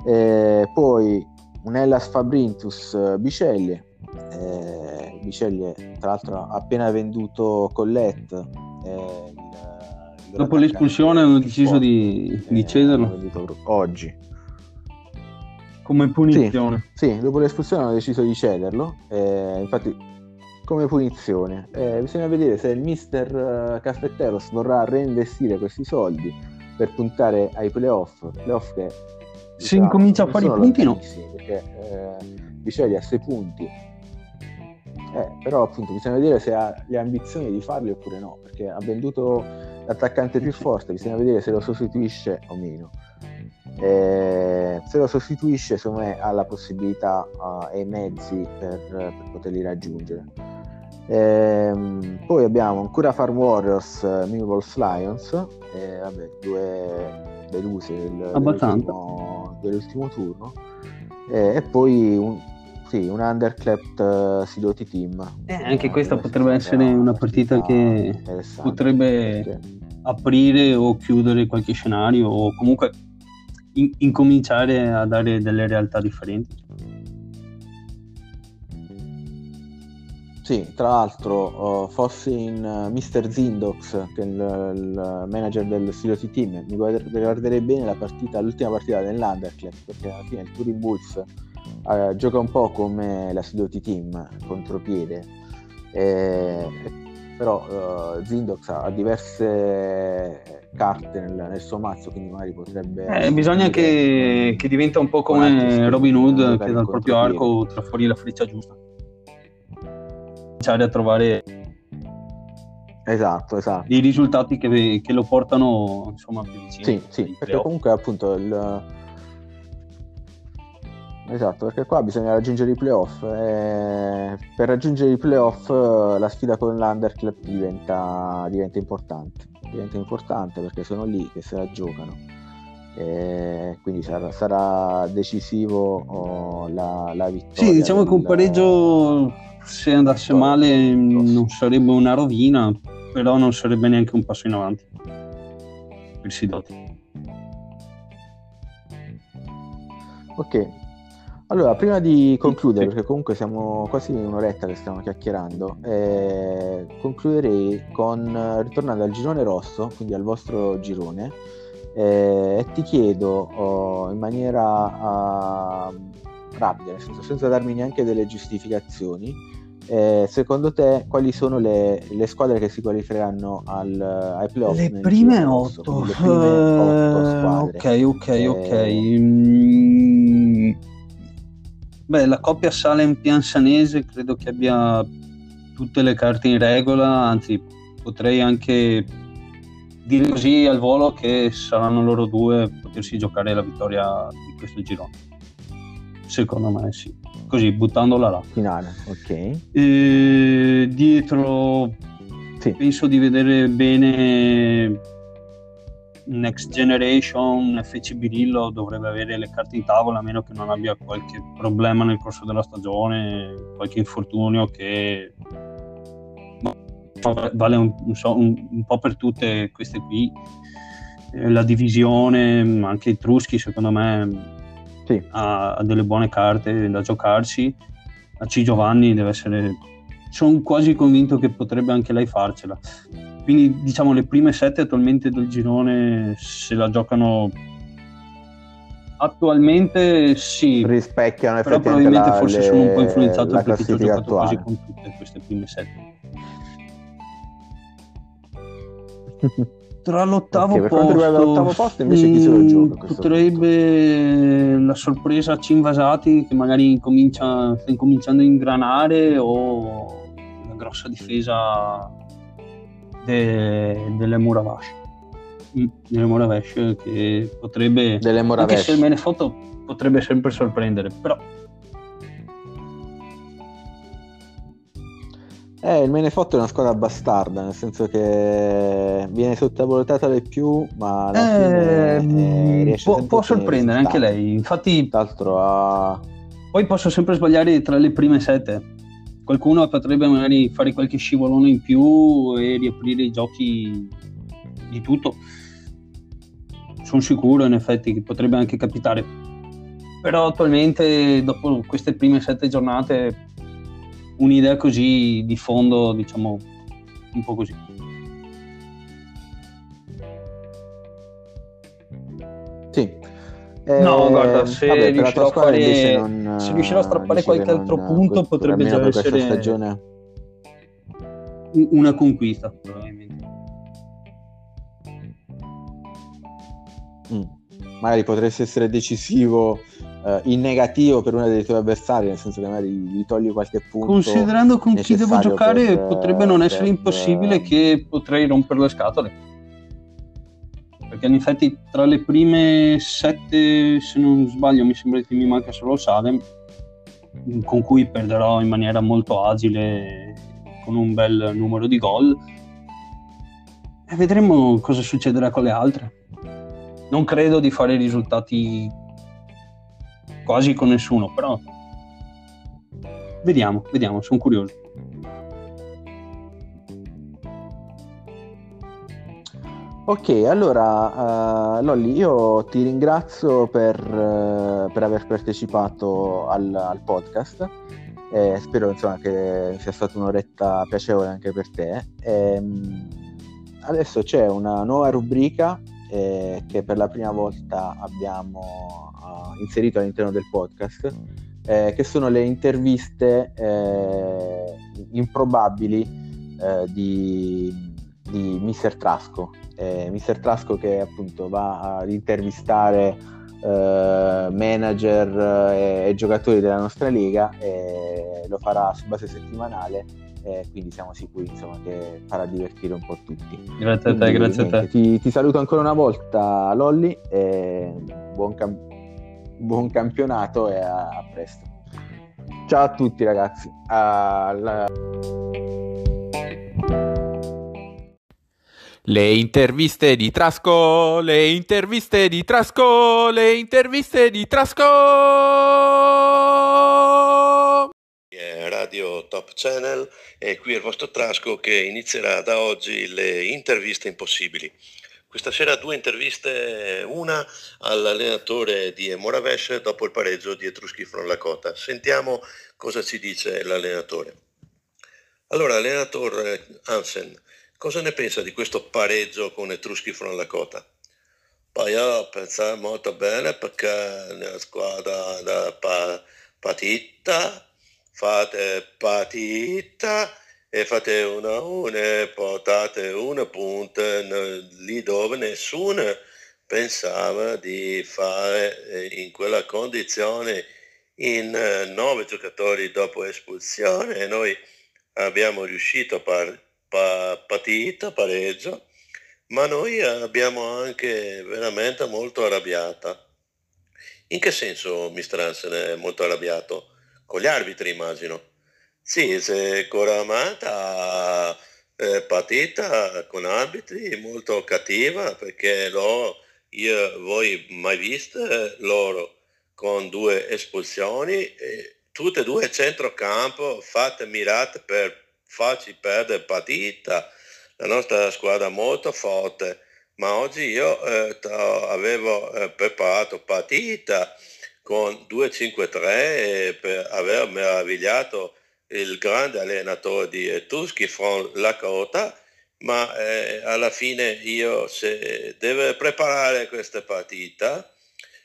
Eh, poi un Hellas Fabrintus eh, Biceglie, eh, Biceglie tra l'altro ha appena venduto Collette. Eh, Dopo l'espulsione hanno deciso di, di cederlo. Oggi. Come punizione. Sì, sì, dopo l'espulsione hanno deciso di cederlo. Eh, infatti, come punizione. Eh, bisogna vedere se il mister Caffetteros vorrà reinvestire questi soldi per puntare ai playoff. Playoff che se incomincia a fare i punti no perché eh, Bicegli ha 6 punti eh, però appunto bisogna vedere se ha le ambizioni di farli oppure no perché ha venduto l'attaccante più forte bisogna vedere se lo sostituisce o meno. Eh, se lo sostituisce secondo me ha la possibilità uh, e i mezzi per, per poterli raggiungere. Eh, poi abbiamo ancora Farm Warriors uh, Millwalls Lions eh, vabbè, due deluse del, dell'ultimo, dell'ultimo, turno. Eh, e poi un, sì, un underclapped uh, Sidoti team eh, anche questa potrebbe essere una partita che potrebbe sì. aprire o chiudere qualche scenario o comunque in- incominciare a dare delle realtà differenti Sì, tra l'altro uh, fossi in uh, Mr. Zindox, che è il, il manager del Siloti Team, mi guarderei bene la partita, l'ultima partita dell'Underclap, perché alla fine il Turing Bulls uh, gioca un po' come la Siloti Team, contropiede, e, però Zindox ha diverse carte nel, nel, suo mazzo, quindi magari potrebbe... Eh, bisogna che, che diventa un po' come Robin Hood, che dal proprio arco tra fuori la freccia giusta cominciare a trovare esatto, esatto. dei risultati che, che lo portano insomma più vicino. Sì, sì, perché comunque appunto il... Esatto, perché qua bisogna raggiungere i playoff e per raggiungere i playoff la sfida con l'Underclub diventa, diventa importante, diventa importante perché sono lì che se la giocano e quindi sarà, sarà decisivo oh, la, la vittoria. Sì, diciamo del... che un pareggio se andasse male non sarebbe una rovina, però non sarebbe neanche un passo in avanti per Sidoti. Ok, allora prima di concludere, perché comunque siamo quasi in un'oretta che stiamo chiacchierando, eh, concluderei con ritornando al girone rosso, quindi al vostro girone, eh, e ti chiedo oh, in maniera uh, rapida, nel senso senza darmi neanche delle giustificazioni, eh, secondo te quali sono le, le, squadre che si qualificheranno al, ai playoff? Le prime otto. Le prime otto squadre. Ok, ok, eh... ok. Mm. Beh, la coppia Salem-Piansanese credo che abbia tutte le carte in regola, anzi potrei anche dire così al volo che saranno loro due a potersi giocare la vittoria di questo girone. Secondo me sì. Così, buttandola là. Finale, ok. E dietro sì. penso di vedere bene Next Generation, FC Birillo dovrebbe avere le carte in tavola a meno che non abbia qualche problema nel corso della stagione, qualche infortunio che vale un, un, un po' per tutte queste qui. Eh, la divisione, anche i Truschi secondo me sì. ha, ha, delle buone carte da giocarci. A C. Giovanni deve essere. Sono quasi convinto che potrebbe anche lei farcela. Quindi diciamo le prime sette attualmente del girone se la giocano attualmente sì. Rispecchiano però probabilmente la, forse le, sono un po' influenzato perché ho giocato attuale. quasi con tutte queste prime sette. tra l'ottavo okay, posto, l'ottavo posto invece chi se lo gioca potrebbe la sorpresa Cinvasati che magari incomincia, sta incominciando a ingranare o la grossa difesa de, delle Muravashi nelle Moravesh che potrebbe Delle Moravesh. anche se il Menefoto potrebbe sempre sorprendere però. Eh, il Menefotto è una squadra bastarda, nel senso che viene sottovalutata di più, ma alla eh, fine eh, riesce può, può sorprendere anche lei infatti Tra l'altro ha... poi posso sempre sbagliare tra le prime sette qualcuno potrebbe magari fare qualche scivolone in più e riaprire i giochi di tutto. Sono sicuro in effetti che potrebbe anche capitare. Però attualmente dopo queste prime sette giornate un'idea così di fondo diciamo un po' così Eh, No, guarda, se vabbè, riuscirò fare- non, se riuscirò a strappare che qualche altro punto, potrebbe già essere- stagione. Una conquista probabilmente Mm. Magari potresti essere decisivo eh, in negativo per uno dei tuoi avversari, nel senso che magari gli togli qualche punto. considerando con chi devo giocare per- potrebbe non essere per- impossibile che potrei rompere le scatole perché in effetti tra le prime sette se non sbaglio mi sembra che mi manca solo Salem con cui perderò in maniera molto agile con un bel numero di gol. E vedremo cosa succederà con le altre. Non credo di fare risultati quasi con nessuno però vediamo vediamo sono curioso Ok, allora eh, Lolli, io ti ringrazio per, eh, per aver partecipato al, al podcast. Eh, spero insomma, che sia stata un'oretta piacevole anche per te. Ehm, adesso c'è una nuova rubrica eh, che per la prima volta abbiamo eh, inserito all'interno del podcast, eh, che sono le interviste eh, improbabili eh, di, di Mr. Trasco. Eh, Mr. Trasco che appunto va ad intervistare eh, manager eh, e giocatori della nostra lega e lo farà su base settimanale eh, quindi siamo sicuri insomma, che farà divertire un po' tutti. Grazie a te, Quindi, grazie a niente, te. Ti, ti saluto ancora una volta Lolli e buon, cam- buon campionato e a, a presto. Ciao a tutti ragazzi. Alla- Le interviste di Trasco, le interviste di Trasco, le interviste di Trasco. Radio Top Channel e qui è il vostro Trasco che inizierà da oggi le interviste impossibili. Questa sera due interviste, una all'allenatore di Moravesh dopo il pareggio di Etruschi Lakota. Sentiamo cosa ci dice l'allenatore. Allora, allenatore Hansen, cosa ne pensa di questo pareggio con Etruschi Lakota? Poi io penso molto bene perché nella squadra da pa- partita fate partita e fate una una e portate una punta lì dove nessuno pensava di fare eh, in quella condizione in eh, nove giocatori dopo espulsione e noi abbiamo riuscito a par- pa- partita, pareggio, ma noi abbiamo anche veramente molto arrabbiata. In che senso Mr. Hansen è molto arrabbiato? Con gli arbitri immagino. Sì, se Coramata eh, partita con arbitri molto cattiva perché loro, io voi mai viste loro con due espulsioni, eh, tutte e due centrocampo fatte mirate per farci perdere partita. La nostra squadra è molto forte, ma oggi io eh, avevo eh, preparato partita con 2-5-3 e per aver meravigliato il grande allenatore di Etruschi, Fron Lakota, ma eh, alla fine io se devo preparare questa partita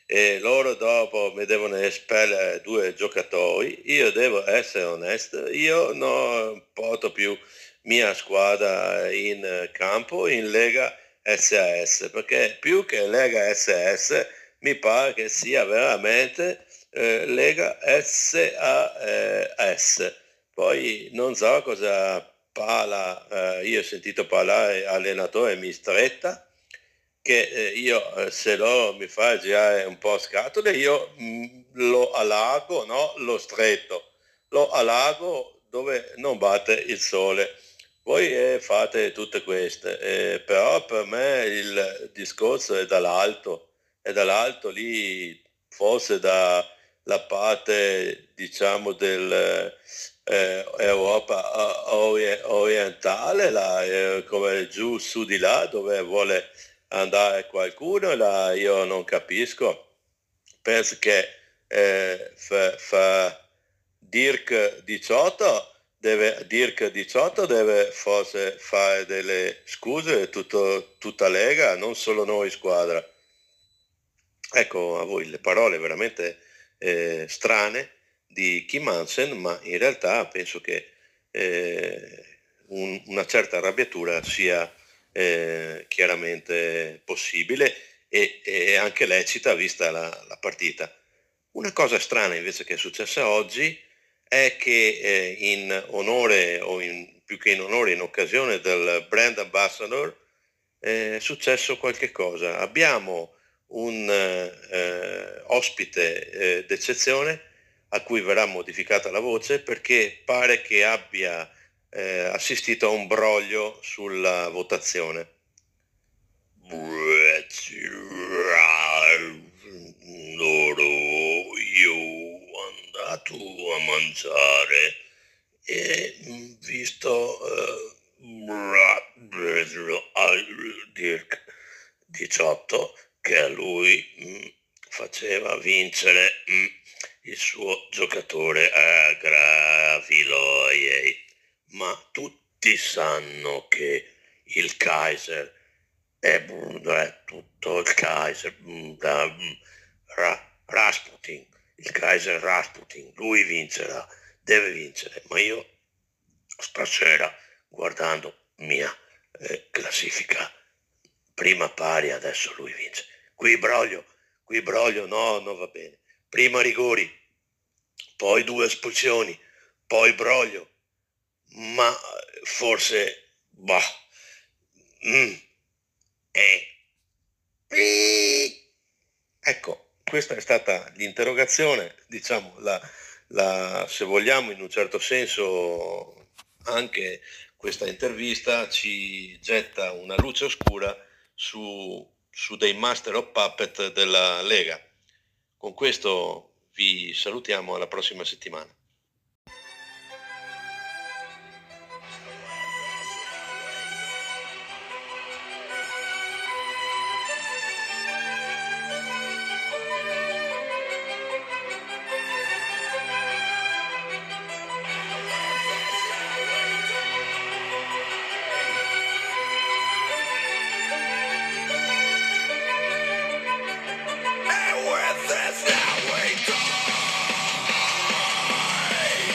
e loro dopo mi devono espellere due giocatori, io devo essere onesto, io non porto più mia squadra in campo in Lega SAS, perché più che Lega SS mi pare che sia veramente eh, Lega SAS. Poi non so cosa parla, eh, io ho sentito parlare allenatore Mistretta, che eh, io eh, se loro mi fa girare un po' scatole, io mm, lo allago, no? lo stretto, lo allago dove non batte il sole. Voi eh, fate tutte queste, eh, però per me il discorso è dall'alto, è dall'alto lì, forse dalla parte diciamo dell'Europa eh, orientale, là, eh, come giù su di là dove vuole andare qualcuno, là io non capisco, penso che eh, fa, Dirk 18 deve, Dirk 18 deve forse fare delle scuse tutto, tutta Lega, non solo noi squadra. Ecco a voi le parole veramente eh, strane di Kim Hansen, ma in realtà penso che eh, un, una certa arrabbiatura sia eh, chiaramente possibile e, e, anche lecita vista la, la, partita. Una cosa strana invece che è successa oggi è che eh, in onore o in, più che in onore in occasione del brand ambassador è successo qualche cosa. Abbiamo un eh, ospite eh, d'eccezione a cui verrà modificata la voce perché pare che abbia eh, assistito a un broglio sulla votazione. Loro, io andato a mangiare e visto uh, Dirk 18 che a lui mh, faceva vincere mh, il suo giocatore Agraviloiei ma tutti sanno che il Kaiser è, è tutto il Kaiser da Ra, Rasputin, il Kaiser Rasputin, lui vincerà, deve vincere, ma io stasera guardando mia eh, classifica prima pari, adesso lui vince. Qui broglio, qui broglio, no, non va bene. Prima rigori, poi due espulsioni, poi broglio, ma forse, bah, mm, eh, ecco, questa è stata l'interrogazione, diciamo, la, la, se vogliamo in un certo senso anche questa intervista ci getta una luce oscura su, su dei master of puppet della Lega. Con questo vi salutiamo alla prossima settimana.